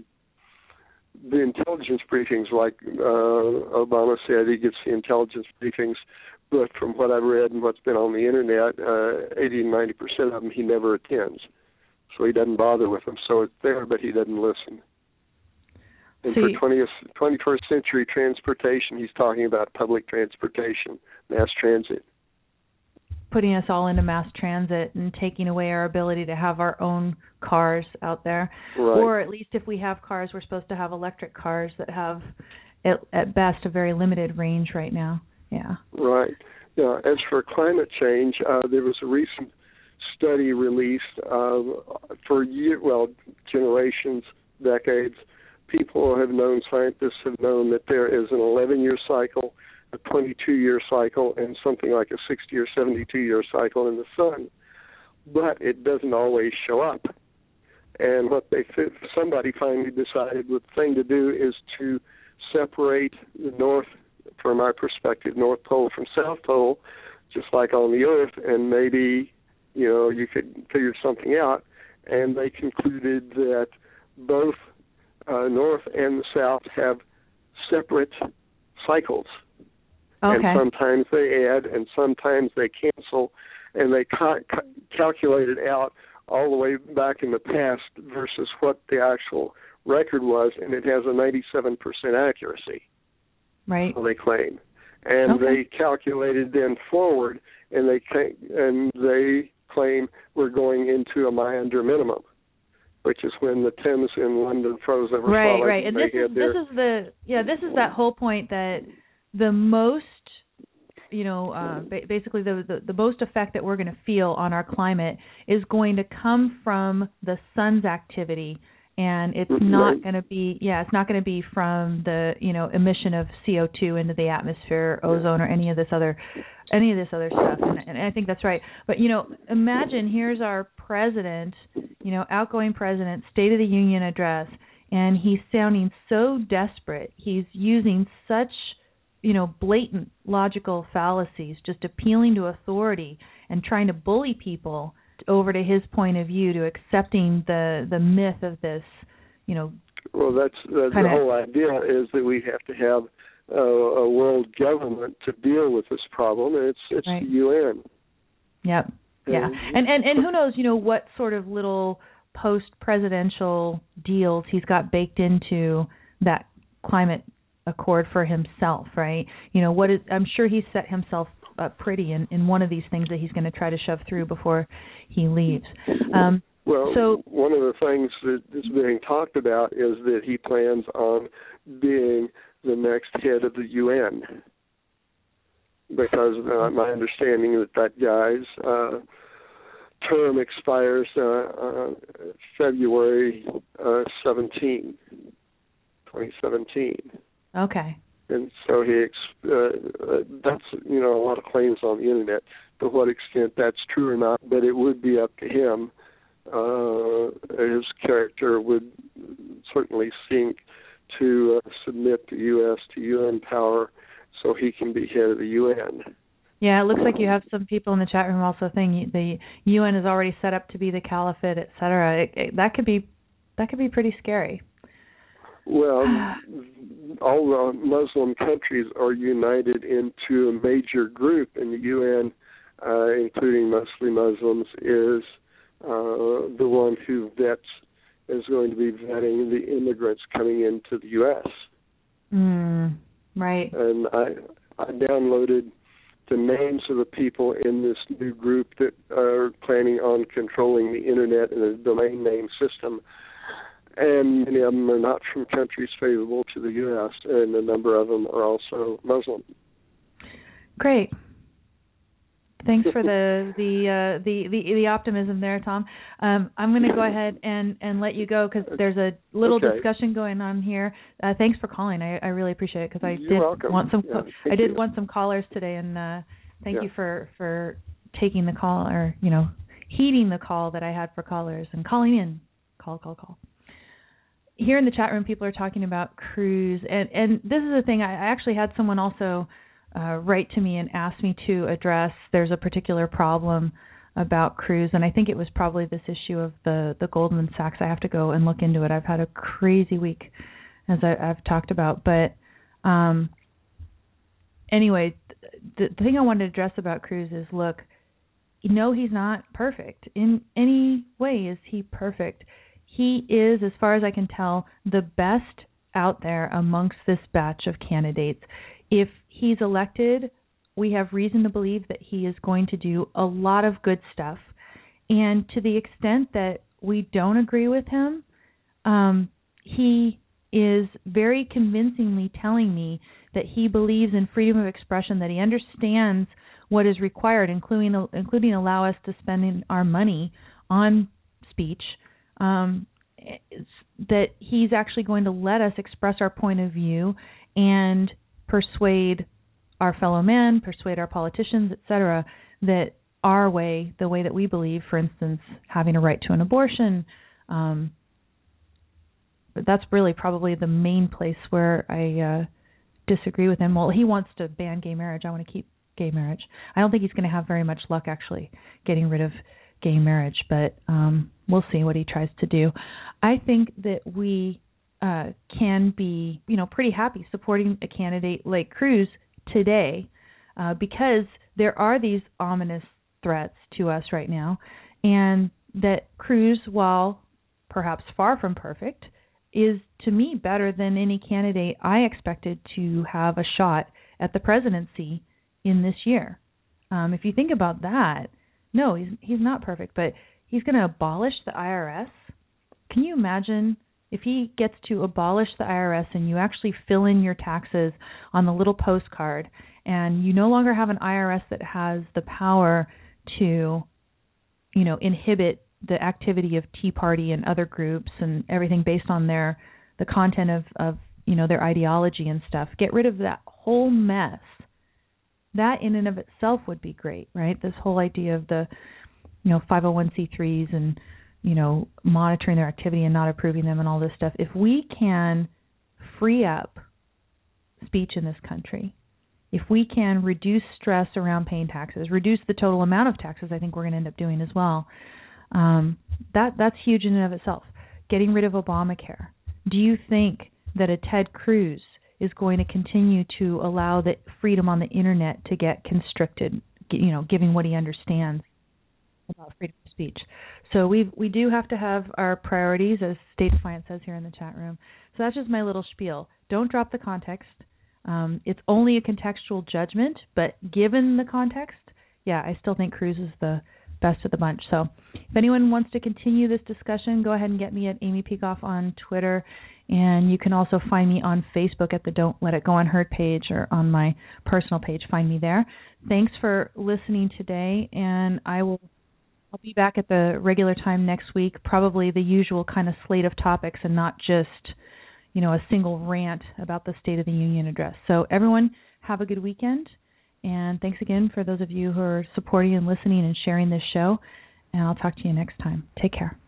Speaker 2: the intelligence briefings, like uh, Obama said, he gets the intelligence briefings, but from what I've read and what's been on the internet, uh, 80 to 90 percent of them he never attends. So he doesn't bother with them. So it's there, but he doesn't listen. And
Speaker 1: So
Speaker 2: for 20th, 21st century transportation, he's talking about public transportation, mass transit.
Speaker 1: Putting us all into mass transit and taking away our ability to have our own cars out there.
Speaker 2: Right.
Speaker 1: Or at least if we have cars, we're supposed to have electric cars that have, at, at best, a very limited range right now. Yeah.
Speaker 2: Right. Now, as for climate change, uh, there was a recent study released uh, for year, well, generations, decades. People have known, scientists have known that there is an 11-year cycle, a 22-year cycle, and something like a 60 or 72-year cycle in the sun. But it doesn't always show up. And what they somebody finally decided the thing to do is to separate the north from our perspective, North Pole from South Pole, just like on the Earth, and maybe you know you could figure something out. And they concluded that both uh, North and the South have separate cycles,
Speaker 1: Okay.
Speaker 2: and sometimes they add and sometimes they cancel, and they ca- ca- calculate it out all the way back in the past versus what the actual record was, and it has a 97% accuracy
Speaker 1: right.
Speaker 2: they claim, and
Speaker 1: Okay.
Speaker 2: they calculated then forward, and they ca- and they claim we're going into a Maunder minimum, which is when the Thames in London froze over
Speaker 1: Right,
Speaker 2: solid.
Speaker 1: right. And this is
Speaker 2: their,
Speaker 1: this is the yeah, this is that whole point that the most you know, uh, ba- basically the, the the most effect that we're going to feel on our climate is going to come from the sun's activity. And it's
Speaker 2: Mhm.
Speaker 1: not going to be yeah it's not going to be from the you know emission of CO2 into the atmosphere ozone or any of this other any of this other stuff. And, and I think that's right. But you know imagine here's our president you know outgoing president state of the union address and he's sounding so desperate. He's using such you know blatant logical fallacies just appealing to authority and trying to bully people over to his point of view to accepting the the myth of this you know
Speaker 2: well, that's uh, the whole idea is that we have to have uh, a world government to deal with this problem, and it's it's
Speaker 1: Right.
Speaker 2: the UN.
Speaker 1: Yep. Yeah.
Speaker 2: And-
Speaker 1: And and and who knows, you know, what sort of little post presidential deals he's got baked into that climate accord for himself, right? You know, what is I'm sure he's set himself up pretty in in one of these things that he's going to try to shove through before he leaves. Um
Speaker 2: Well,
Speaker 1: So-
Speaker 2: one of the things that is being talked about is that he plans on being the next head of the UN, because uh, my understanding is that that guy's uh, term expires uh, uh, February uh, 17, 2017
Speaker 1: okay.
Speaker 2: and so he ex- uh, uh, that's you know a lot of claims on the internet to what extent that's true or not but it would be up to him uh his character would certainly seek to uh, submit the US to UN power so he can be head of the UN
Speaker 1: Yeah, it looks like you have some people in the chat room also saying the UN is already set up to be the caliphate, et cetera. It, it, that could be that could be pretty scary.
Speaker 2: Well, all the Muslim countries are united into a major group in the UN, uh, including mostly Muslims, is uh, the one who vets is going to be vetting the immigrants coming into the U.S.
Speaker 1: Mm, right.
Speaker 2: And I I downloaded the names of the people in this new group that are planning on controlling the internet and the domain name system. And many of them are not from countries favorable to the U.S., and a number of them are also Muslim.
Speaker 1: Great. Thanks for the the uh, the, the the optimism there, Tom. Um, I'm going to go ahead and and let you go because there's a little
Speaker 2: okay.
Speaker 1: discussion going on here. Uh, thanks for calling. I, I really appreciate it because I
Speaker 2: You're
Speaker 1: did
Speaker 2: welcome.
Speaker 1: want some
Speaker 2: yeah,
Speaker 1: I did
Speaker 2: you.
Speaker 1: want some callers today, and uh, thank
Speaker 2: yeah.
Speaker 1: you for for taking the call or you know heeding the call that I had for callers and calling in. Call call call. Here in the chat room, people are talking about Cruz, and and this is a thing. I, I actually had someone also uh, write to me and ask me to address. There's a particular problem about Cruz, and I think it was probably this issue of the the Goldman Sachs. I have to go and look into it. I've had a crazy week, as I, I've talked about. But um, anyway, the, the thing I wanted to address about Cruz is, look, no, he's not perfect in any way. Is he perfect? He is, as far as I can tell, the best out there amongst this batch of candidates. If he's elected, we have reason to believe that he is going to do a lot of good stuff. And to the extent that we don't agree with him, um, he is very convincingly telling me that he believes in freedom of expression, that he understands what is required, including including allow us to spend our money on speech. Um, that he's actually going to let us express our point of view and persuade our fellow men, persuade our politicians, etc., that our way, the way that we believe, for instance, having a right to an abortion, um, but that's really probably the main place where I uh, disagree with him. Well, he wants to ban gay marriage. I want to keep gay marriage. I don't think he's going to have very much luck actually getting rid of gay marriage, but um, we'll see what he tries to do. I think that we uh, can be, you know, pretty happy supporting a candidate like Cruz today uh, because there are these ominous threats to us right now, and that Cruz, while perhaps far from perfect, is to me better than any candidate I expected to have a shot at the presidency in this year. Um, if you think about that, no, he's he's not perfect, but he's going to abolish the IRS. Can you imagine if he gets to abolish the IRS and you actually fill in your taxes on the little postcard and you no longer have an IRS that has the power to you know inhibit the activity of Tea Party and other groups and everything based on their the content of of you know their ideology and stuff get rid of that whole mess that in and of itself would be great right this whole idea of the you know 501c3s and you know, monitoring their activity and not approving them and all this stuff, if we can free up speech in this country, if we can reduce stress around paying taxes, reduce the total amount of taxes, I think we're going to end up doing as well. Um, that that's huge in and of itself. Getting rid of Obamacare. Do you think that a Ted Cruz is going to continue to allow the freedom on the internet to get constricted? You know, giving what he understands about freedom of speech. So we we do have to have our priorities, as State Defiant says here in the chat room. So that's just my little spiel. Don't drop the context. Um, it's only a contextual judgment, but given the context, yeah, I still think Cruz is the best of the bunch. So if anyone wants to continue this discussion, go ahead and get me at Amy Peikoff on Twitter. And you can also find me on Facebook at the Don't Let It Go Unheard page or on my personal page. Find me there. Thanks for listening today, and I will I'll be back at the regular time next week, probably the usual kind of slate of topics and not just, you know, a single rant about the State of the Union address. So everyone have a good weekend and thanks again for those of you who are supporting and listening and sharing this show and I'll talk to you next time. Take care.